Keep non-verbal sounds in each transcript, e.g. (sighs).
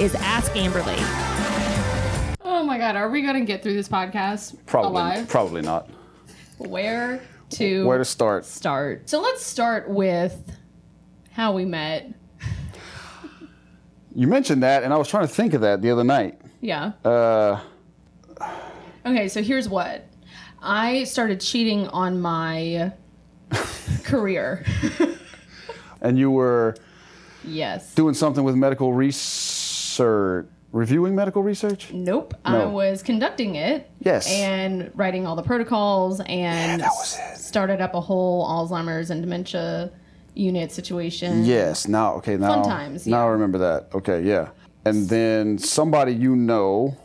is Ask Amberly. Oh my god, are we gonna get through this podcast Probably, alive? probably not. Where to Where to start? start? So let's start with how we met. You mentioned that, and I was trying to think of that the other night. Yeah. Uh, Okay, so here's what. I started cheating on my (laughs) career. and you were yes. doing something with medical research, reviewing medical research. Nope. I was conducting it. Yes. And writing all the protocols and it. started up a whole Alzheimer's and dementia unit situation. Yes. Now, okay. Now, times, Now yeah. I remember that. Okay. Yeah. And then somebody you know.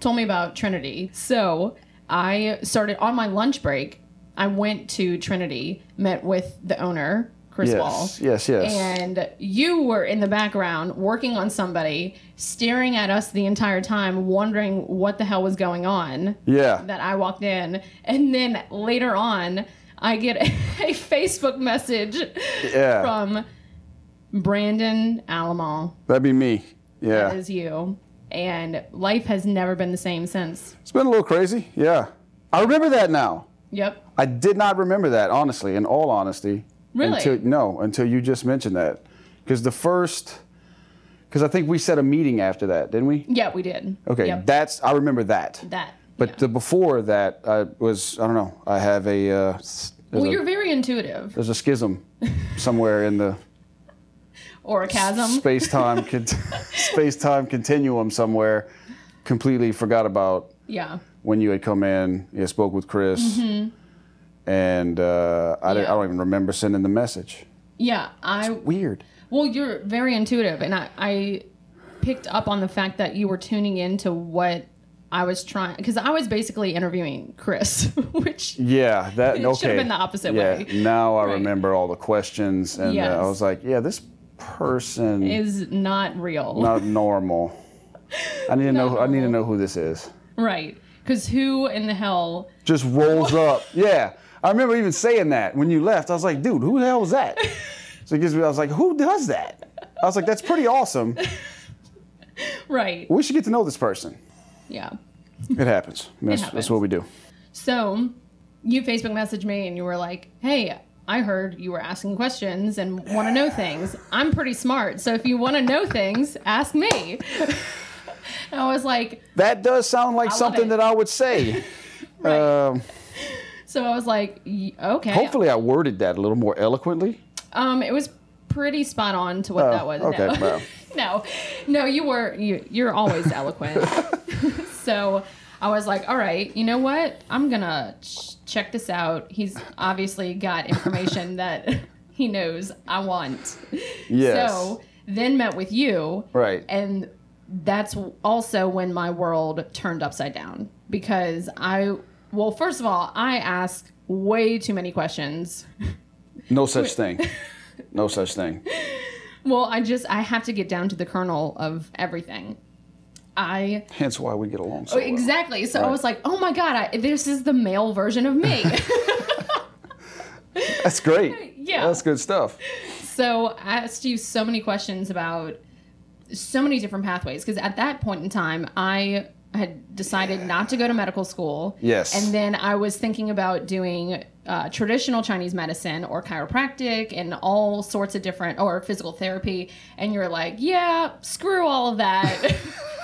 told me about Trinity. So I started on my lunch break. I went to Trinity, met with the owner, Chris Wall. Yes. Yes. Yes. And you were in the background working on somebody, staring at us the entire time, wondering what the hell was going on. yeah. That I walked in. And then later on, I get (laughs) a, Facebook message Yeah. from Brandon Alamo. That'd be me. Yeah. That is you. And life has never been the same since. It's been a little crazy. Yeah. I remember that now. Yep. I did not remember that, honestly, in all honesty. Really? Until, no, until you just mentioned that. Because the first, because I think we set a meeting after that, didn't we? Yeah, we did. Okay, Yep. that's, I remember that. that. But yeah. the before that, I was, I don't know, I have a, uh, well, a you're very intuitive. there's a schism somewhere in the Or a chasm. space time space time continuum somewhere. Completely forgot about yeah. when you had come in. You spoke with Chris, and uh, I. Yeah. I don't even remember sending the message. Yeah. I Weird. well, you're very intuitive, and I, I picked up on the fact that you were tuning into what I was trying because I was basically interviewing Chris, (laughs) which Yeah, that (laughs) okay. should've been the opposite yeah, way. Now I Right. remember all the questions, and uh, I was like, yeah, this person is not real. not normal. I need to know. I need to know who this is. Right. Because who in the hell? Just rolls up. Yeah, I remember even saying that when you left. I was like, dude, who the hell was that? (laughs) So it gives me. I was like, who does that? I was like, that's pretty awesome. (laughs) Right. We should get to know this person. Yeah. It happens. That's, happens. that's what we do. So you Facebook messaged me and you were like, hey, I heard you were asking questions and want to know (sighs) things. I'm pretty smart. So if you want to know things, ask me. (laughs) I was like, That does sound like something it. that I would say. Right. Um, so I was like, okay. hopefully, I worded that a little more eloquently. Um, it was pretty spot on to what Oh, that was. okay, no. (laughs) no, no, you were you. You're always eloquent. (laughs) (laughs) so I was like, all right, you know what? I'm gonna ch- check this out. He's obviously got information that he knows I want. Yes. So then met with you. Right. And that's also when my world turned upside down because I, well, first of all, I ask way too many questions. No such thing. No such thing. Well, I just I have to get down to the kernel of everything. I Hence why we get along so oh, well. exactly. So I was like, "Oh my god, I, this is the male version of me." (laughs) (laughs) That's great. Yeah. That's good stuff. so I asked you so many questions about so many different pathways because at that point in time, I had decided not to go to medical school. Yes. And then I was thinking about doing uh, traditional Chinese medicine or chiropractic and all sorts of different, or physical therapy. And you're like, yeah, screw all of that.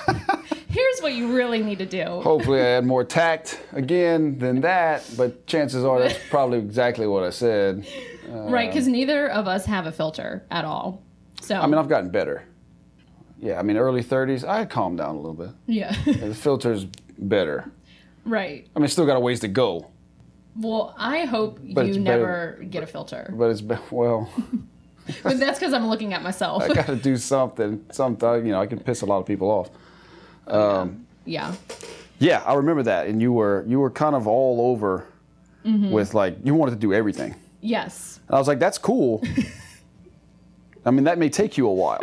(laughs) Here's what you really need to do. Hopefully, I had more tact again than that, but chances are that's (laughs) probably exactly what I said. right. Because neither of us have a filter at all. So, I mean, I've gotten better. Yeah, I mean, early 30s, I calmed down a little bit. yeah. (laughs) The filter's better. right. I mean, still got a ways to go, Well, I hope But you never get a filter. but it's, well, (laughs) But that's because I'm looking at myself. I got to do something. Something, you know, I can piss a lot of people off. yeah. Yeah, I remember that, and you were you were kind of all over Mm-hmm. with like you wanted to do everything. Yes. And I was like, that's cool. (laughs) I mean, that may take you a while.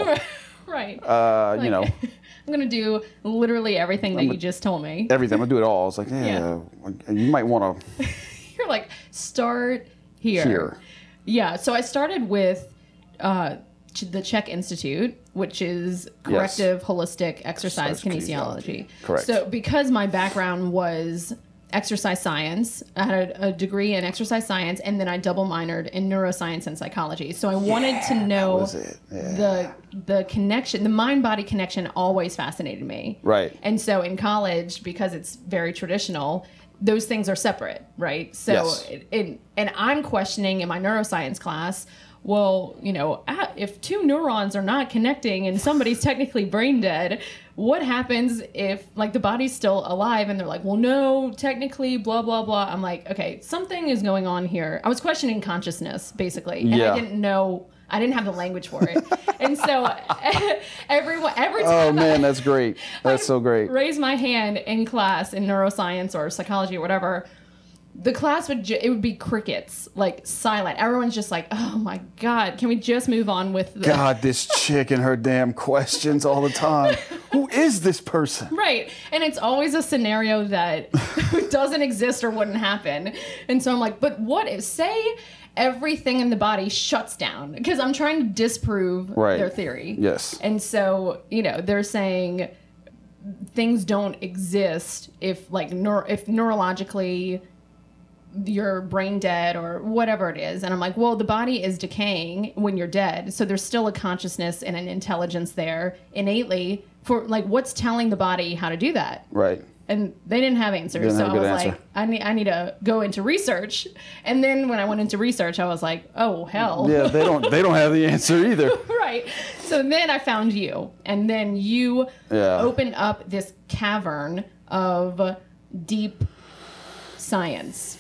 Right. Uh, you know, (laughs) I'm gonna do literally everything that you just told me. everything. I'm gonna do it all. It's like, yeah, you might want to (laughs) You're like, start here. hear. Yeah. So I started with uh, the CHEK Institute, which is corrective holistic exercise Exercise kinesiology. kinesiology. Correct. So because my background was exercise science, I had a, a degree in exercise science, and then I double minored in neuroscience and psychology. So I wanted to know. Yeah. the the connection, the mind body connection, always fascinated me. Right. And so in college, because it's very traditional, those things are separate, right? So, Yes. it, it, and I'm questioning in my neuroscience class, well, you know, if two neurons are not connecting and somebody's (laughs) technically brain dead, what happens if like the body's still alive and they're like, well, no, technically, blah blah blah. I'm like, okay, something is going on here. I was questioning consciousness basically, and Yeah. I didn't know. I didn't have the language for it, (laughs) and so everyone (laughs) every oh, time Oh I- man, that's great. (laughs) That's so great. raise my hand in class in neuroscience or psychology or whatever, the class would ju- it would be crickets, like silent. Everyone's just like, "Oh my god, can we just move on with the God, this chick and her damn questions all the time. Who is this person? Right. And it's always a scenario that (laughs) doesn't exist or wouldn't happen. And so I'm like, but what if, say, everything in the body shuts down? Because I'm trying to disprove Right. their theory. Yes. And so, you know, they're saying things don't exist if, like, neur- if neurologically you're brain dead or whatever it is. And I'm like, well, the body is decaying when you're dead. So there's still a consciousness and an intelligence there innately for like what's telling the body how to do that. Right. And they didn't have answers. Didn't so have I was good like. I need I need to go into research. And then when I went into research, I was like, oh hell. Yeah, they don't they don't have the answer either. (laughs) right. So then I found you, and then you Yeah. opened up this cavern of deep science,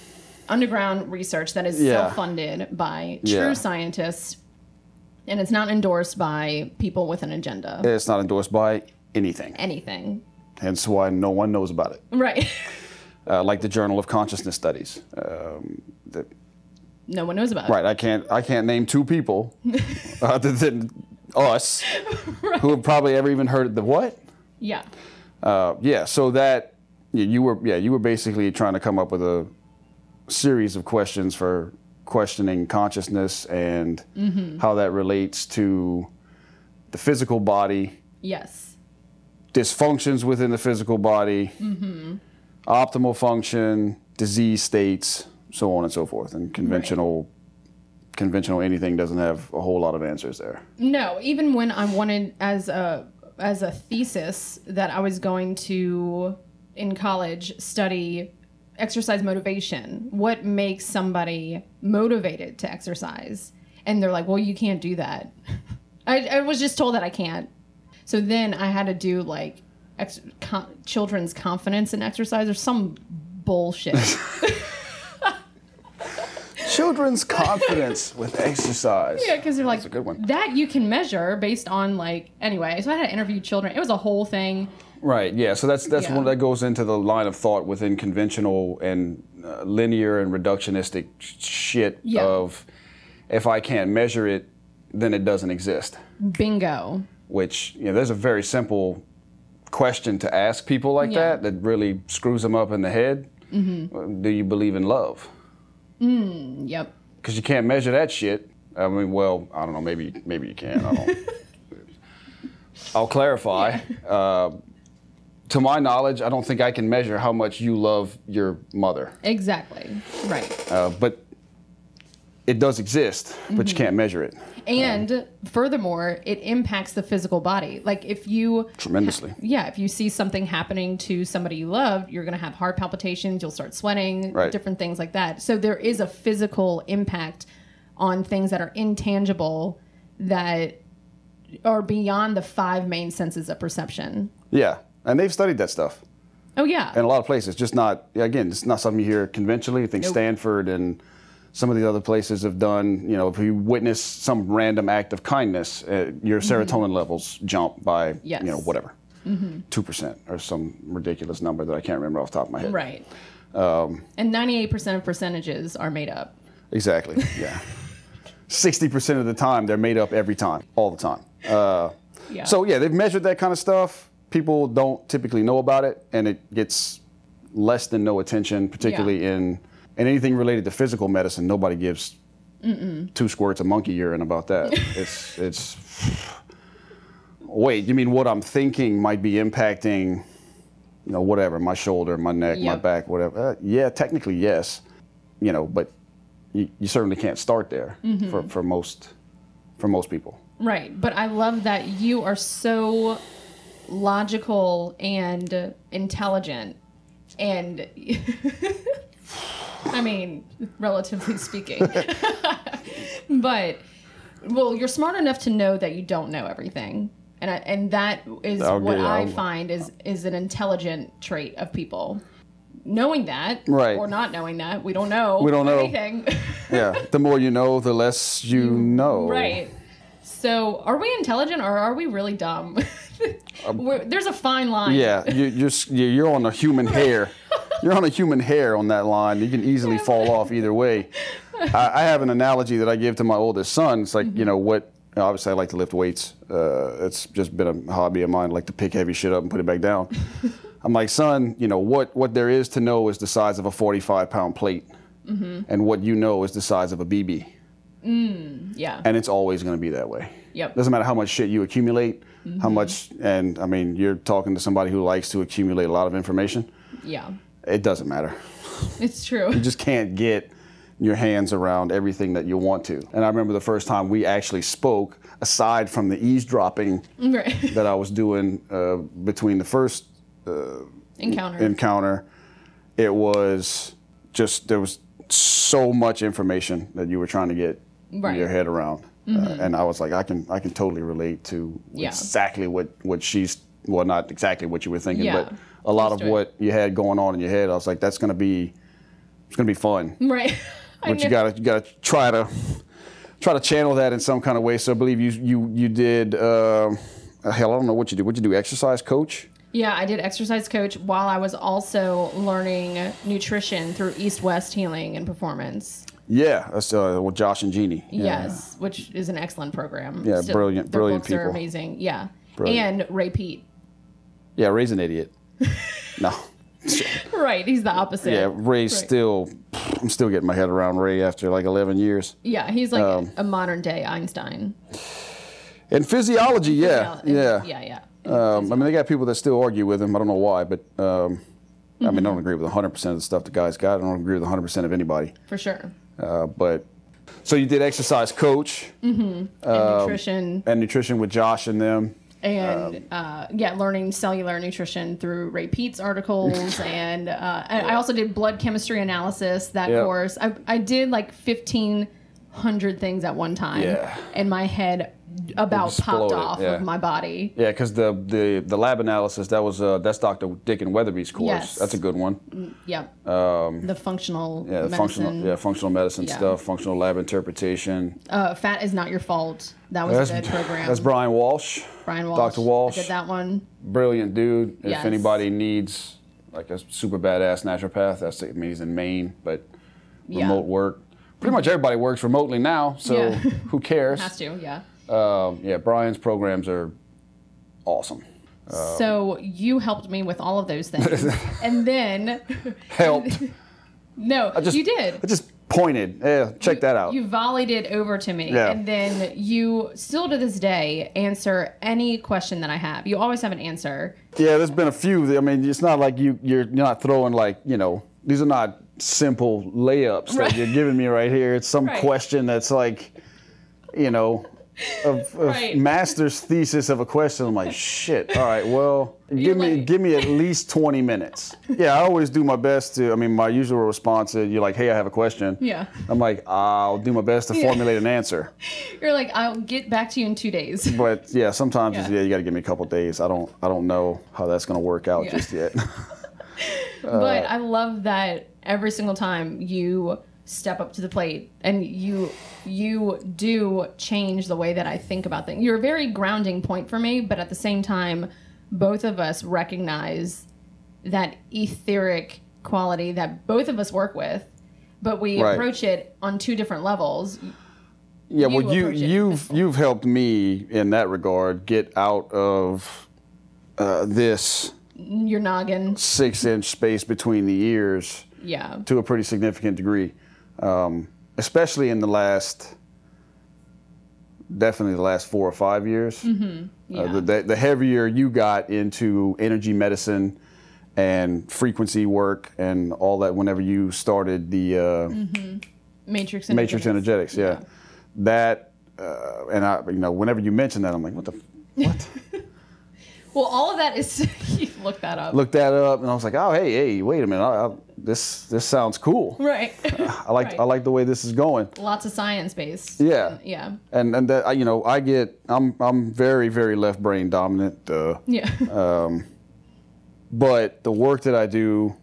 underground research that is Yeah. self-funded by true Yeah. scientists, and it's not endorsed by people with an agenda. It's not endorsed by anything. Anything. Hence why no one knows about it. Right. (laughs) Uh, like the Journal of Consciousness Studies. Um, the, no one knows about it. right. I can't I can't name two people (laughs) other than us who have probably ever even heard of the what? Yeah. Uh, yeah. So that you were yeah you were basically trying to come up with a series of questions for questioning consciousness and mm-hmm. how that relates to the physical body, Yes. dysfunctions within the physical body, mm-hmm. optimal function, disease states, so on and so forth. And conventional conventional anything doesn't have a whole lot of answers there. No, even when I wanted as a as a thesis that I was going to in college study exercise motivation. What makes somebody motivated to exercise? And they're like, "Well, you can't do that." (laughs) I, I was just told that I can't. So then I had to do like ex- con- children's confidence in exercise or some bullshit. (laughs) Children's confidence with exercise. Yeah, because they're like That's a good one. that you can measure based on like anyway. So I had to interview children. It was a whole thing. Right. Yeah. So that's that's Yeah. one that goes into the line of thought within conventional and uh, linear and reductionistic shit Yeah. of if I can't measure it, then it doesn't exist. Bingo. Which you know, there's a very simple question to ask people like Yeah. that that really screws them up in the head. Mm-hmm. Do you believe in love? Mm, Yep. Because you can't measure that shit. I mean, well, I don't know. Maybe maybe you can. I don't. (laughs) I'll clarify. Uh, to my knowledge, I don't think I can measure how much you love your mother. Exactly. Right. Uh, but it does exist, but you can't measure it And furthermore, it impacts the physical body. Like if you tremendously. yeah, if you see something happening to somebody you love, you're going to have heart palpitations, you'll start sweating, Right. different things like that. So there is a physical impact on things that are intangible that are beyond the five main senses of perception. Yeah, and they've studied that stuff Oh yeah. in a lot of places. Just not again, it's not something you hear conventionally. I think Nope. Stanford and some of the other places have done. You know, if you witness some random act of kindness, uh, your serotonin levels jump by Mm-hmm. Yes. you know whatever, 2 percent or some ridiculous number that I can't remember off the top of my head. Right. Um, and 98% of percentages are made up. Exactly. Yeah. (laughs) Sixty percent of the time, they're made up every time, all the time. Uh, Yeah. So yeah, they've measured that kind of stuff. People don't typically know about it, and it gets less than no attention, particularly in in anything related to physical medicine. Nobody gives two squirts of monkey urine about that. (laughs) it's it's. Wait, you mean what I'm thinking might be impacting, you know, whatever, my shoulder, my neck, my back, whatever? Uh, yeah, technically yes, you know, but you, you certainly can't start there Mm-hmm. for, for most for most people. Right, but I love that you are so logical and intelligent and I mean, relatively speaking. (laughs) but well, you're smart enough to know that you don't know everything. And I, and that is I'll what I I'll- find is is an intelligent trait of people. Knowing that Right. or not knowing that, we don't know We don't know. anything. (laughs) Yeah, the more you know, the less you know. Right. So, are we intelligent or are we really dumb? (laughs) We're, there's a fine line. Um, Yeah, you, you're you're you're on a human hair. (laughs) You're on a human hair on that line. You can easily fall off either way. I, I have an analogy that I give to my oldest son. It's like you know what. Obviously, I like to lift weights. Uh, it's just been a hobby of mine. I like to pick heavy shit up and put it back down. (laughs) I'm like, son, you know what? What there is to know is the size of a 45 pound plate, and what you know is the size of a BB, Mm, yeah. and it's always going to be that way. Yep. Doesn't matter how much shit you accumulate, how mm-hmm. much, and I mean, you're talking to somebody who likes to accumulate a lot of information. Yeah. It doesn't matter. It's true. You just can't get your hands around everything that you want to. And I remember the first time we actually spoke, aside from the eavesdropping right. (laughs) that I was doing uh, between the first uh, Encounter. encounter, it was just there was so much information that you were trying to get Right. Mm-hmm. your head around, uh, and I was like, I can I can totally relate to Yeah. exactly what what she's well not exactly what you were thinking, Yeah. but a lot of what you had going on in your head. I was like, that's gonna be it's gonna be fun, right. (laughs) But you gotta you gotta try to try to channel that in some kind of way. So I believe you you you did. Um, hell, I don't know what you did. What you do? Exercise coach. Yeah, I did exercise coach while I was also learning nutrition through East West Healing and Performance. Yeah, that's uh, with Josh and Jeannie. Yeah. Yes, which is an excellent program. Yeah, brilliant- their brilliant books are people. amazing. Yeah. Brilliant. And Ray Peat. Yeah, Ray's an idiot. (laughs) no. Right, he's the opposite. Yeah, Ray's Right. still. I'm still getting my head around Ray after like 11 years. Yeah, he's like Um, a modern day Einstein. And physiology, yeah, yeah. Yeah, yeah. Um, I mean, they got people that still argue with him. I don't know why, but um, I mean, I don't agree with 100% of the stuff the guy's got. I don't agree with 100% of anybody. For sure. Uh, but so you did exercise coach and Um, nutrition and nutrition with Josh and them. and um, uh, yeah, learning cellular nutrition through Ray Peat's articles, (laughs) and uh, and I also did blood chemistry analysis. That Yeah. course, I, I did like fifteen hundred things at one time, Yeah. and my head about popped off yeah. of my body. Yeah, because the, the the lab analysis that was uh, that's Dr. Dicken Weatherby's course. Yes. That's a good one. Yep. the functional Um, Yeah, the medicine. functional yeah functional medicine Yeah. stuff, functional lab interpretation. Uh, fat is not your fault. That was That's, a good program. that's Brian Walsh. Brian Walsh. Dr. Walsh. I did that one. Brilliant dude. If anybody needs like a super badass naturopath, that's I mean he's in Maine, but Yeah. remote work. Pretty much everybody works remotely now, so Yeah. who cares? (laughs) Has to, yeah. Um, yeah, Brian's programs are awesome. so you helped me with all of those things, (laughs) and then (laughs) Helped. no, just- you did. I just pointed. Yeah, check that out. You volleyed it over to me, Yeah. and then you still to this day answer any question that I have. You always have an answer. Yeah, there's been a few. I mean, it's not like you you're not throwing like you know these are not simple layups Right. that you're giving me right here. It's some (laughs) Right. question that's like, you know, of, of (laughs) Right. master's thesis of a question. I'm like, shit. All right, well, (laughs) give me like- give me at least 20 minutes. Yeah, I always do my best to. I mean, my usual response is you're like, hey, I have a question. Yeah. I'm like, I'll do my best to Yeah. formulate an answer. (laughs) You're like, I'll get back to you in two days. But yeah, sometimes Yeah. yeah, you got to give me a couple days. I don't I don't know how that's gonna work out Yeah. just yet. but Uh, I love that every single time you step up to the plate and you you do change the way that I think about things. You're a very grounding point for me, but at the same time, both of us recognize that etheric quality that both of us work with, but we Right. approach it on two different levels. Yeah, you well, you you've you've helped me in that regard get out of uh, this Your noggin, six inch space between the ears yeah, to a pretty significant degree. Um, especially in the last, definitely the last four or five years. Mm-hmm. Yeah. Uh, the, the, heavier you got into energy medicine and frequency work and all that, whenever you started the uh, Matrix. matrix energetics. energetics, yeah, that uh, and I, you know, whenever you mention that, I'm like, what the, what? (laughs) Well, all of that is. (laughs) you look that up. Looked that up, and I was like, oh, hey, hey, wait a minute, I, I, this this sounds cool. Right. I like Right. I like the way this is going. Lots of science based. Yeah. Yeah. And and that I- you know I get I'm I'm very very left brain dominant, uh, Yeah. (laughs) but the work that I do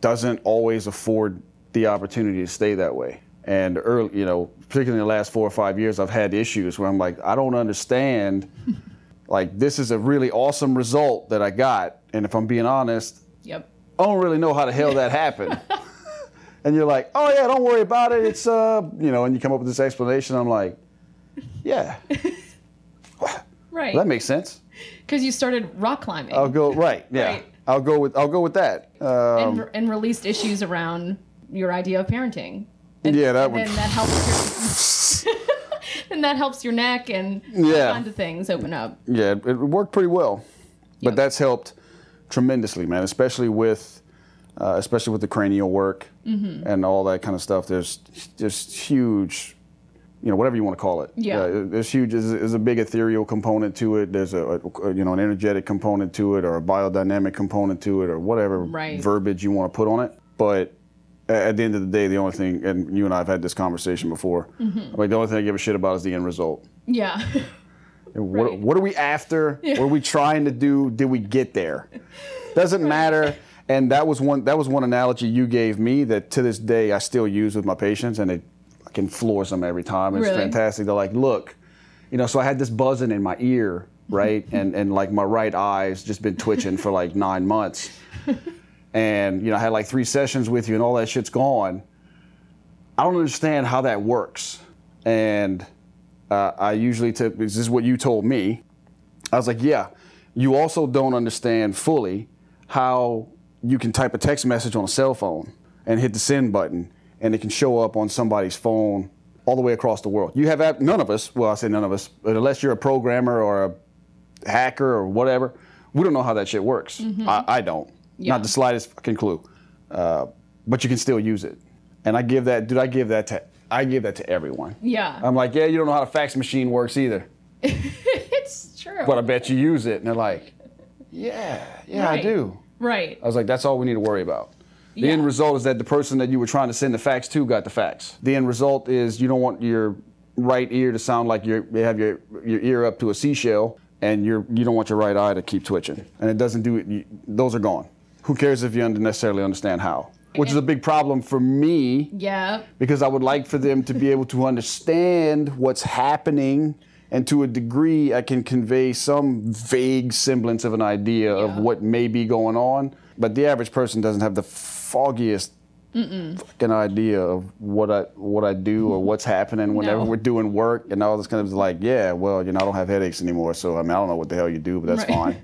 doesn't always afford the opportunity to stay that way. And early, you know, particularly in the last four or five years, I've had issues where I'm like, I don't understand. (laughs) like this is a really awesome result that I got, and if I'm being honest, yep. I don't really know how the hell that happened. and you're like, oh yeah, don't worry about it. It's uh, you know, and you come up with this explanation. I'm like, yeah, (laughs) Right. that makes sense. Because you started rock climbing. I'll go right. Yeah, Right. I'll go with I'll go with that. Um, and, and released issues around your idea of parenting. And, Yeah, that and would- that helps your (laughs) and that helps your neck and all kinds of things open up. yeah, it, it worked pretty well, but that's helped tremendously, man. Especially with uh, especially with the cranial work Mm-hmm. and all that kind of stuff. There's just huge. You know, whatever you want to call it. Yeah. Uh, there's huge. There's, a big ethereal component to it. There's a, a you know an energetic component to it, or a biodynamic component to it, or whatever Right. verbiage you want to put on it. But at the end of the day, the only thing, and you and I have had this conversation before. Mm-hmm. Like the only thing I give a shit about is the end result. Yeah. (laughs) What, Right. what are we after? What are we (laughs) trying to do? Did we get there? Doesn't matter. And that was one. That was one analogy you gave me that to this day I still use with my patients, and it can floors them every time. It's Really? fantastic. They're like, look, you know. So I had this buzzing in my ear, right, (laughs) and and like my right eye's just been twitching for like nine months, and you know I had like three sessions with you, and all that shit's gone. I don't understand how that works, and uh, I usually tip, this is what you told me. I was like, yeah, you also don't understand fully how you can type a text message on a cell phone and hit the send button and it can show up on somebody's phone all the way across the world. You have app- none of us, well, I say none of us, but unless you're a programmer or a hacker or whatever, we don't know how that shit works. I, I don't. Yeah. Not the slightest fucking clue. Uh, but you can still use it. And I give that, dude, I give that to, I give that to everyone. Yeah. I'm like, yeah, you don't know how the fax machine works either, (laughs) it's true. but I bet you use it. And they're like, yeah, yeah, I do. right. I was like, that's all we need to worry about. The Yeah. end result is that the person that you were trying to send the fax to got the fax. The end result is you don't want your right ear to sound like you're, you have your, your ear up to a seashell, and you're, you don't want your right eye to keep twitching. And it doesn't do it, you, those are gone. Who cares if you necessarily understand how? Which is a big problem for me Yeah. because I would like for them to be able to understand what's happening and to a degree I can convey some vague semblance of an idea of what may be going on. But the average person doesn't have the foggiest fucking idea of what I what I do or (laughs) what's happening whenever No. we're doing work and all this kind of like, yeah, well, you know, I don't have headaches anymore, so I mean I don't know what the hell you do, but that's Right. fine.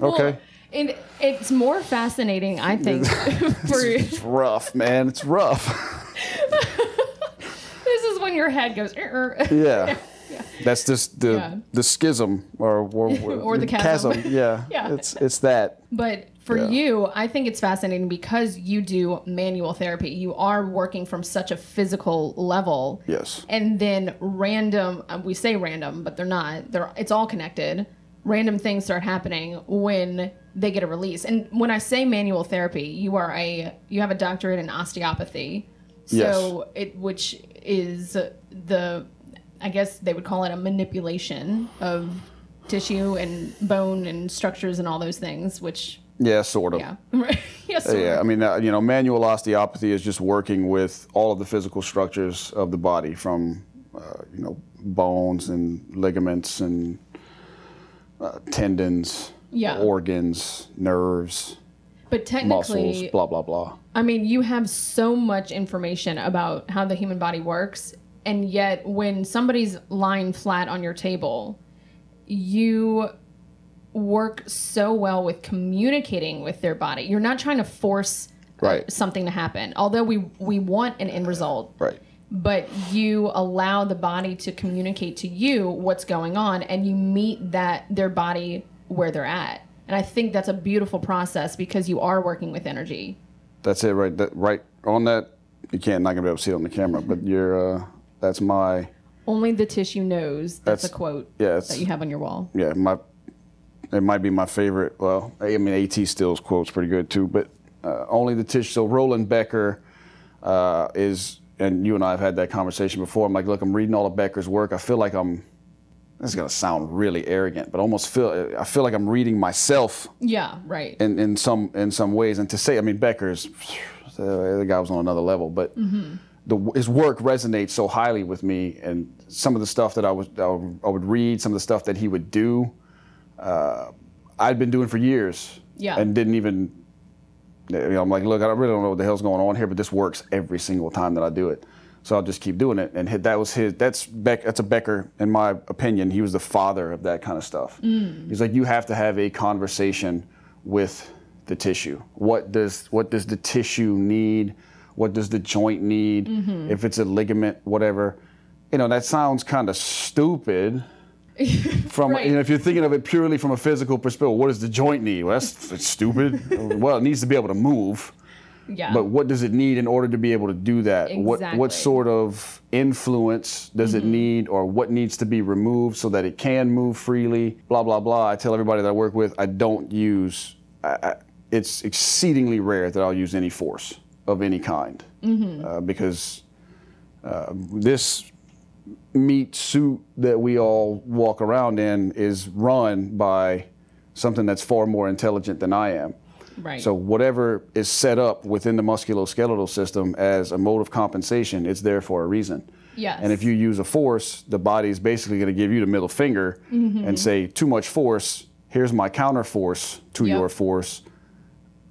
(laughs) okay. Well, and it's more fascinating, I think, (laughs) for It's rough, man. It's rough. (laughs) this is when your head goes. "Er, er." Yeah. (laughs) That's just the Yeah. the schism or or, Or the chasm. Yeah. Yeah. It's it's that. But for Yeah. you, I think it's fascinating because you do manual therapy. You are working from such a physical level. Yes. And then random, uh, we say random, but they're not. They're it's all connected. Random things start happening when they get a release. And when I say manual therapy, you are a you have a doctorate in osteopathy. So it which is the I guess they would call it a manipulation of tissue and bone and structures and all those things, which Yeah, sort of. yeah. Yes. (laughs) Uh, Yeah, I mean, uh, you know, manual osteopathy is just working with all of the physical structures of the body, from uh, you know bones and ligaments and uh, tendons, Yeah. organs, nerves, But technically, muscles, blah blah blah. I mean, you have so much information about how the human body works, and yet when somebody's lying flat on your table, you work so well with communicating with their body. You're not trying to force uh, Right. something to happen. Although we we want an end result, Right. but you allow the body to communicate to you what's going on and you meet that their body where they're at and i think that's a beautiful process because you are working with energy That's it, right? That, right on that. You can't not gonna be able to see it on the camera, but you're. Uh, that's my. only the tissue knows that's, That's- a quote yeah, that you have on your wall Yeah, my. It might be my favorite. Well, I mean, AT Still's quote's pretty good too, but uh, only the tissue. So Roland Becker uh, is, and you and I have had that conversation before. I'm like, look, I'm reading all of Becker's work. I feel like I'm. This is gonna sound really arrogant, but I almost feel I feel like I'm reading myself yeah right in, in some in some ways. And to say, I mean, Becker's the guy was on another level, but the, his work resonates so highly with me. And some of the stuff that I was I would, I would read, some of the stuff that he would do, uh, I'd been doing for years, Yeah. and didn't even. You know, I'm like, look, I really don't know what the hell's going on here, but this works every single time that I do it. So I'll just keep doing it. And hit, that was his. That's Beck. That's a Becker, in my opinion. He was the father of that kind of stuff. Mm. He's like, you have to have a conversation with the tissue. What does what does the tissue need? What does the joint need? Mm-hmm. If it's a ligament, whatever. You know, that sounds kind of stupid. (laughs) From Right. you know, if you're thinking of it purely from a physical perspective, what does the joint need? Well, that's, that's stupid. (laughs) well, it needs to be able to move. Yeah But what does it need in order to be able to do that? What Exactly. what sort of influence does it need, or what needs to be removed so that it can move freely? Blah blah blah. I tell everybody that I work with, I don't use. I, I, it's exceedingly rare that I'll use any force of any kind, uh, because uh, this meat suit that we all walk around in is run by something that's far more intelligent than I am. Right So whatever is set up within the musculoskeletal system as a mode of compensation, it's there for a reason. Yes. And if you use a force, the body is basically going to give you the middle finger Mm-hmm. and say, too much force, here's my counter force to Yep. your force.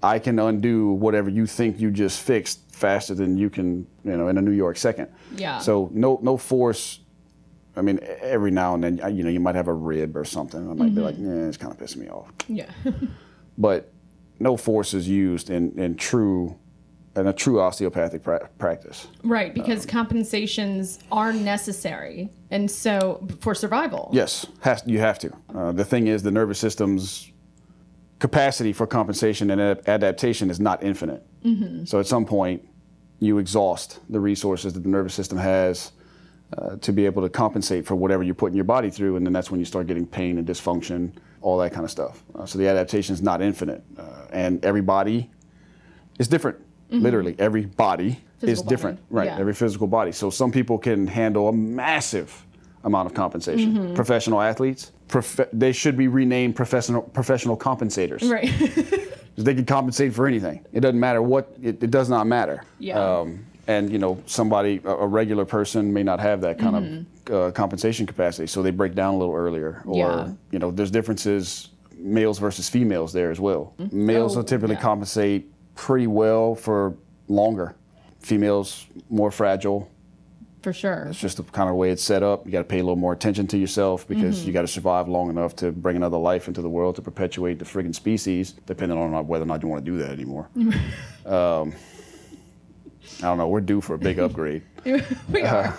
I can undo whatever you think you just fixed faster than you can, you know, in a New York second. Yeah. So no no force. I mean, every now and then, you know, you might have a rib or something. I might be like, Mm-hmm. yeah, it's kind of pissing me off yeah (laughs) but no force is used in, in true in a true osteopathic pra- practice. right because compensations are necessary and so for survival Yes, has, you have to. Uh, the thing is, the nervous system's capacity for compensation and ad- adaptation is not infinite. So at some point, you exhaust the resources that the nervous system has uh, to be able to compensate for whatever you're putting your body through, and then that's when you start getting pain and dysfunction, all that kind of stuff. Uh, so the adaptation is not infinite, uh, and every body is different. Literally, every body is Mm-hmm. Different, body, right? yeah. Every physical body. So some people can handle a massive amount of compensation. Mm-hmm. Professional athletes, prof- they should be renamed professional professional compensators. Right. (laughs) They can compensate for anything. It doesn't matter what. It, it does not matter. Yeah. Um, and you know, somebody, a, regular person, may not have that kind of uh, compensation capacity, so they break down a little earlier. Or Mm-hmm. Yeah. you know, there's differences males versus females there as well. Males Oh, will typically yeah. compensate pretty well for longer. Females more fragile. for sure It's just the kind of way it's set up. You got to pay a little more attention to yourself because Mm-hmm. you got to survive long enough to bring another life into the world to perpetuate the friggin' species, depending on whether or not you want to do that anymore. (laughs) um, I don't know. We're due for a big upgrade. (laughs) we are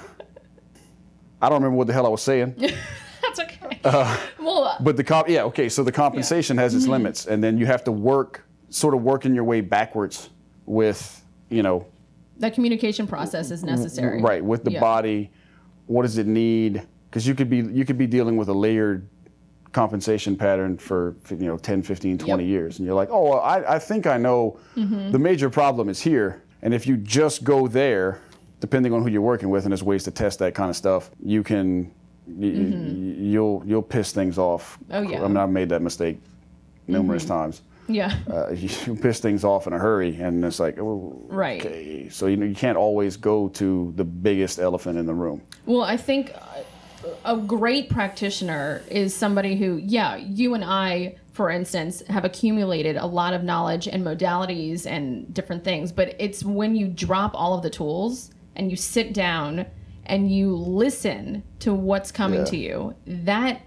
I don't remember what the hell I was saying, (laughs) that's okay Uh, well uh, but the comp. Yeah, okay. So the compensation has its limits, and then you have to work, sort of working your way backwards with, you know, that communication process is necessary Right, with the Yeah. body, what does it need? Because you could be you could be dealing with a layered compensation pattern for you know 10, 15, 20 Yep. years, and you're like, oh, well, I, I think I know Mm-hmm. the major problem is here, and if you just go there, depending on who you're working with, and there's ways to test that kind of stuff, you can y- y- you'll you'll piss things off. Mm-hmm. Oh, yeah. I mean, I've made that mistake numerous times. yeah Uh, (laughs) you piss things off in a hurry, and it's like, oh, Right. Okay, so you know you can't always go to the biggest elephant in the room. Well, I think a great practitioner is somebody who, yeah, you and I, for instance, have accumulated a lot of knowledge and modalities and different things, but it's when you drop all of the tools and you sit down and you listen to what's coming Yeah. to you that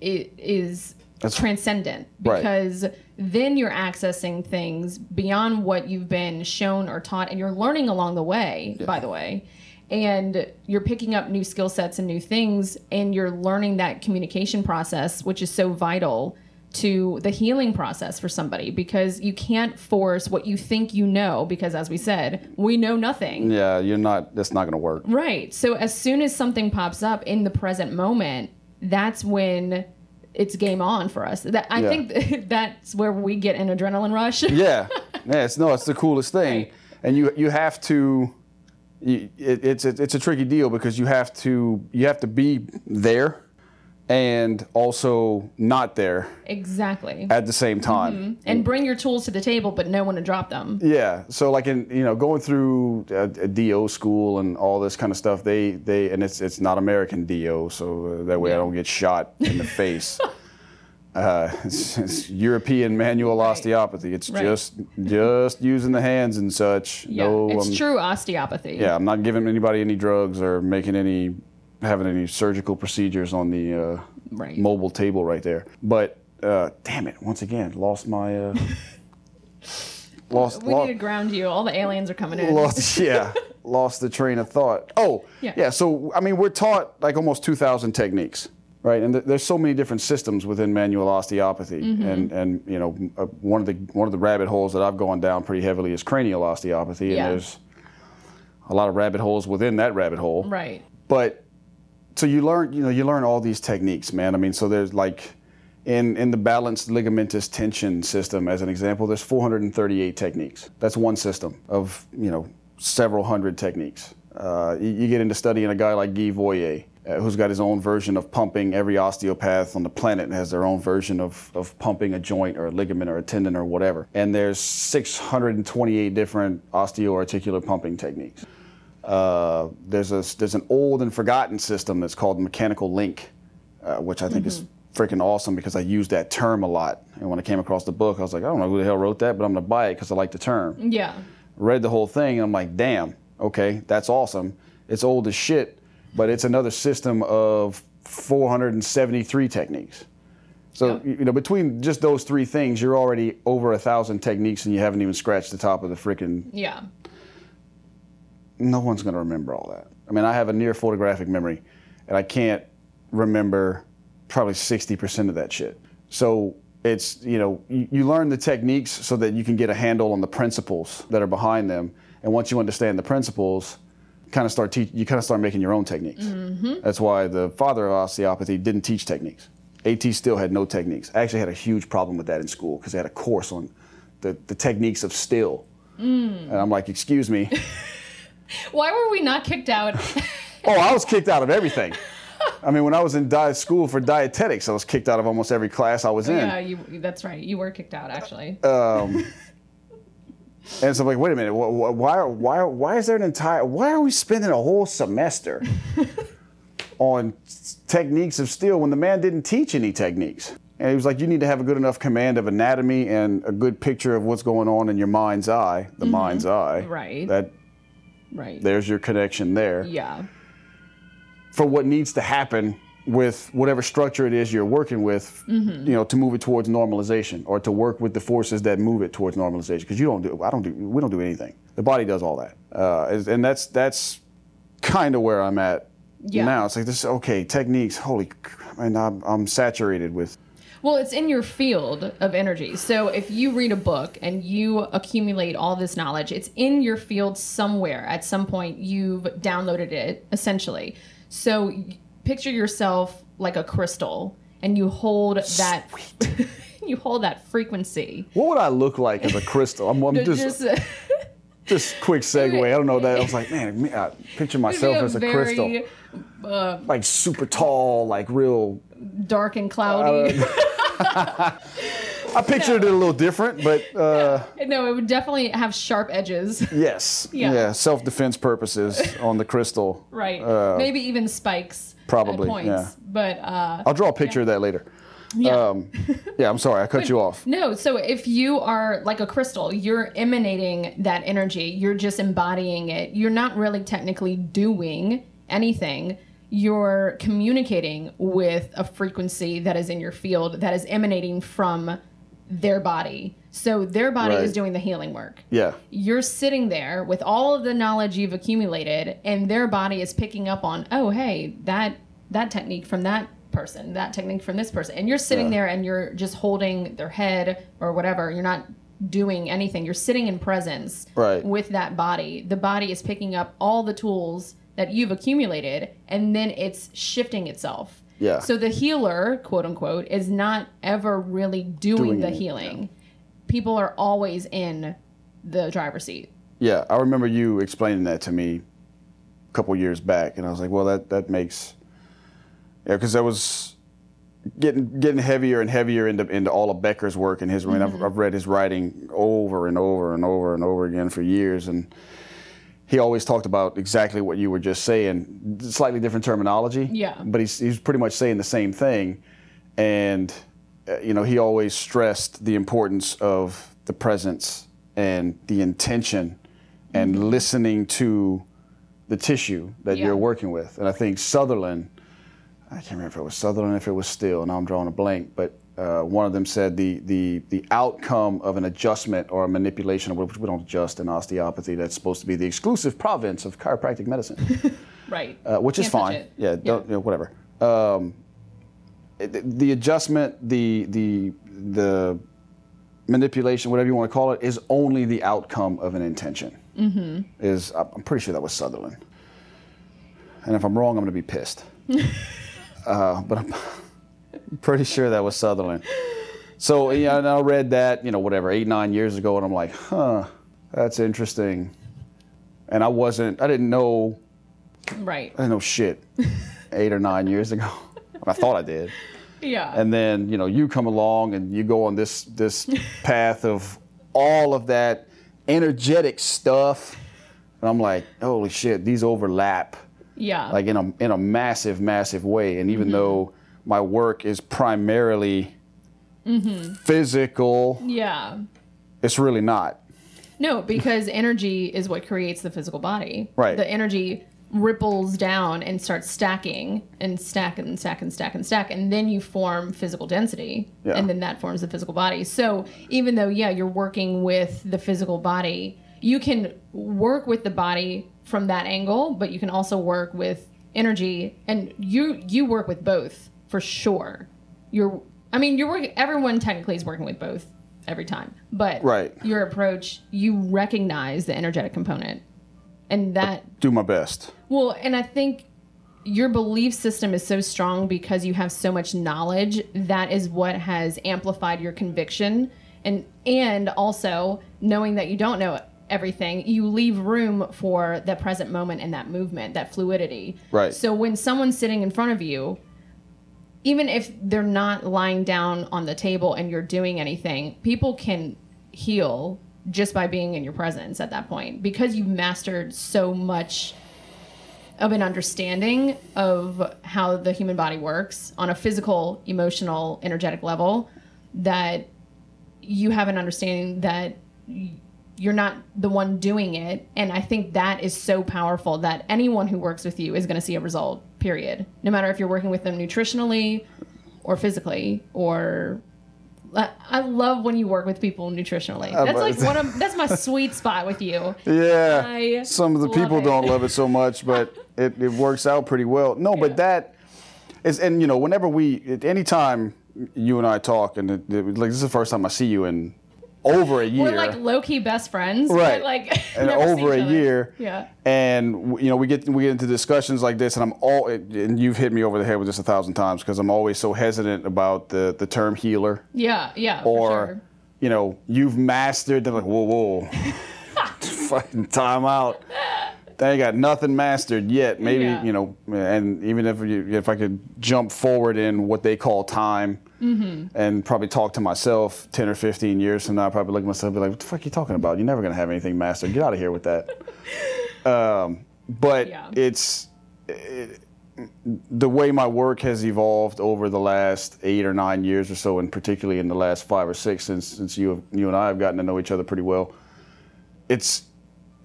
is transcendent Right. because then you're accessing things beyond what you've been shown or taught and you're learning along the way by the way and you're picking up new skill sets and new things and you're learning that communication process which is so vital to the healing process for somebody because you can't force what you think you know because as we said we know nothing Yeah, you're not. That's not going to work. Right. So as soon as something pops up in the present moment, that's when it's game on for us. That I Yeah. think (laughs) that's where we get an adrenaline rush. (laughs) Yeah, yeah. It's no, it's the coolest thing, Right. and you you have to. You, it, it's a, it's a tricky deal because you have to you have to be there, and also not there exactly. at the same time. And bring your tools to the table, but know when to drop them. Yeah. So like in you know going through a, a DO school and all this kind of stuff, they they and it's it's not American DO, so uh, that way I don't get shot in the face. (laughs) Uh, it's, it's European manual osteopathy. It's Right. just just using the hands and such. Yeah, no, it's I'm- true osteopathy. Yeah, I'm not giving anybody any drugs or making any having any surgical procedures on the uh, Right. mobile table right there. But uh, damn it, once again, lost my uh, (laughs) lost. We lo- need to ground you. All the aliens are coming in. lost yeah (laughs) lost the train of thought oh Yeah. so i mean we're taught like almost 2000 techniques right and th- there's so many different systems within manual osteopathy Mm-hmm. and and you know uh, one of the one of the rabbit holes that i've gone down pretty heavily is cranial osteopathy Yeah. and there's a lot of rabbit holes within that rabbit hole Right. but so you learn you know you learn all these techniques man. I mean so there's like in in the balanced ligamentous tension system as an example there's 438 techniques. That's one system of you know several hundred techniques. Uh, you, you get into studying a guy like Guy Voyer uh, who's got his own version of pumping every osteopath on the planet has their own version of, of pumping a joint or a ligament or a tendon or whatever. And there's 628 different osteoarticular pumping techniques uh, there's a there's an old and forgotten system that's called mechanical link, uh, which I think is freaking awesome because I use that term a lot. And when I came across the book, I was like, I don't know who the hell wrote that, but I'm gonna buy it because I like the term. Yeah. Read the whole thing, and I'm like, damn, okay, that's awesome. It's old as shit, but it's another system of 473 techniques. So Yeah. you know, between just those three things, you're already over a thousand techniques, and you haven't even scratched the top of the freaking Yeah. No one's going to remember all that. I mean, I have a near photographic memory, and I can't remember probably 60% of that shit. So it's, you know, you, you learn the techniques so that you can get a handle on the principles that are behind them. And once you understand the principles, kind of start teach, you kind of start making your own techniques. Mm-hmm. That's why the father of osteopathy didn't teach techniques. AT Still had no techniques. I actually had a huge problem with that in school because they had a course on the, the techniques of Still. Mm. And I'm like, excuse me. (laughs) Why were we not kicked out? (laughs) Oh, I was kicked out of everything. I mean, when I was in diet school for dietetics, I was kicked out of almost every class I was in. yeah, you. That's right. You were kicked out, actually. Um, (laughs) And so I'm like, wait a minute, wh- wh- why, why, why is there an entire, why are we spending a whole semester (laughs) on techniques of Still when the man didn't teach any techniques? And he was like, you need to have a good enough command of anatomy and a good picture of what's going on in your mind's eye, the mind's eye. Right. That right. there's your connection there. Yeah. for what needs to happen with whatever structure it is you're working with, Mm-hmm. you know, to move it towards normalization or to work with the forces that move it towards normalization. Because you don't do, I don't do, we don't do anything. The body does all that, uh, and that's that's kind of where I'm at Yeah. now. It's like this, okay, techniques. Holy, and I'm, I'm saturated with. Well, it's in your field of energy. So if you read a book and you accumulate all this knowledge, it's in your field somewhere. At some point, you've downloaded it, essentially. So picture yourself like a crystal, and you hold that. (laughs) you hold that frequency. What would I look like as a crystal? I'm, I'm (laughs) just, Just, (laughs) just quick segue. I don't know that. I was like, man, I picture myself as a crystal, uh, like super tall, like real dark and cloudy. (laughs) I pictured it a little different, but uh, no, it would definitely have sharp edges. (laughs) yes, Yeah. yeah, self-defense purposes on the crystal. Right. Uh, Maybe even spikes. probably, points. yeah. But uh, I'll draw a picture of that later. yeah. Um, yeah, I'm sorry, I cut you off. No, so if you are like a crystal, you're emanating that energy, you're just embodying it. You're not really technically doing anything. You're communicating with a frequency that is in your field that is emanating from their body. So their body Right. is doing the healing work. Yeah. You're sitting there with all of the knowledge you've accumulated and their body is picking up on, "Oh, hey, that that technique from that person, that technique from this person." And you're sitting Yeah. there and you're just holding their head or whatever. You're not doing anything. You're sitting in presence Right. with that body. The body is picking up all the tools that you've accumulated and then it's shifting itself. Yeah. So the healer, quote unquote, is not ever really doing, Doing the it, healing. People are always in the driver's seat. Yeah, I remember you explaining that to me a couple years back, and I was like, "Well, that that makes yeah," because that was getting getting heavier and heavier into into all of Becker's work and his. I mean, I've, mm-hmm. I've read his writing over and over and over and over again for years, and he always talked about exactly what you were just saying, slightly different terminology. Yeah. but he's he's pretty much saying the same thing, and uh, you know, he always stressed the importance of the presence and the intention and listening to the tissue that Yeah. you're working with. And I think Sutherland, I can't remember if it was Sutherland, if it was Still, and I'm drawing a blank, but uh, one of them said the, the, the outcome of an adjustment or a manipulation, which we don't adjust in osteopathy, that's supposed to be the exclusive province of chiropractic medicine (laughs) Right. uh, which is Can't touch fine. Yeah, don't, You know, whatever. Um, it- the adjustment, the the the manipulation, whatever you want to call it, is only the outcome of an intention. Mm-hmm. Is I'm pretty sure that was Sutherland, and if I'm wrong, I'm going to be pissed. (laughs) uh, but I'm pretty sure that was Sutherland. So yeah, and I read that you know whatever eight nine years ago, and I'm like, huh, that's interesting. And I wasn't, I didn't know Right. I didn't know shit (laughs) eight or nine years ago. I thought I did. Yeah. And then, you know, you come along and you go on this this path of all of that energetic stuff. And I'm like, holy shit, these overlap yeah. like in a in a massive, massive way. And even mm-hmm. though my work is primarily mm-hmm. physical, yeah. it's really not. No, because energy is what creates the physical body. Right. The energy ripples down and starts stacking and stack and stack and stack and stack and then you form physical density Yeah. and then that forms the physical body. So even though yeah, you're working with the physical body, you can work with the body from that angle, but you can also work with energy and you you work with both for sure. You're I mean, you're working everyone technically is working with both every time. But Right. your approach, you recognize the energetic component. And that Do my best. well, and I think your belief system is so strong because you have so much knowledge that is what has amplified your conviction and and also knowing that you don't know everything you leave room for the present moment and that movement that fluidity Right. so when someone's sitting in front of you even if they're not lying down on the table and you're doing anything people can heal just by being in your presence at that point. Because you've mastered so much of an understanding of how the human body works on a physical, emotional, energetic level that you have an understanding that you're not the one doing it and i think that is so powerful that anyone who works with you is going to see a result period no matter if you're working with them nutritionally or physically or I love when you work with people nutritionally. Uh, that's like one of (laughs) that's my sweet spot with you. Yeah. I Some of the people it. don't love it so much, but (laughs) it, it works out pretty well. No, Yeah. but that is, and you know, whenever we, at any time you and I talk, and it- like this is the first time I see you in over a year. We're like low key best friends, Right. But like (laughs) and over a year. Yeah. And you know, we get we get into discussions like this, and I'm all and you've hit me over the head with this a thousand times because I'm always so hesitant about the the term healer Yeah, yeah. or sure. you know you've mastered. They're like whoa whoa, (laughs) fucking time out. They ain't got nothing mastered yet. Maybe Yeah. you know, and even if you, if I could jump forward in what they call time. Mm-hmm. And probably talk to myself 10 or 15 years from now, I'd probably look at myself and be like, what the fuck are you talking about? You're never going to have anything mastered. Get out of here with that. (laughs) um, but Yeah. it's it, the way my work has evolved over the last eight or nine years or so, and particularly in the last five or six since, since you, have, you and I have gotten to know each other pretty well. It's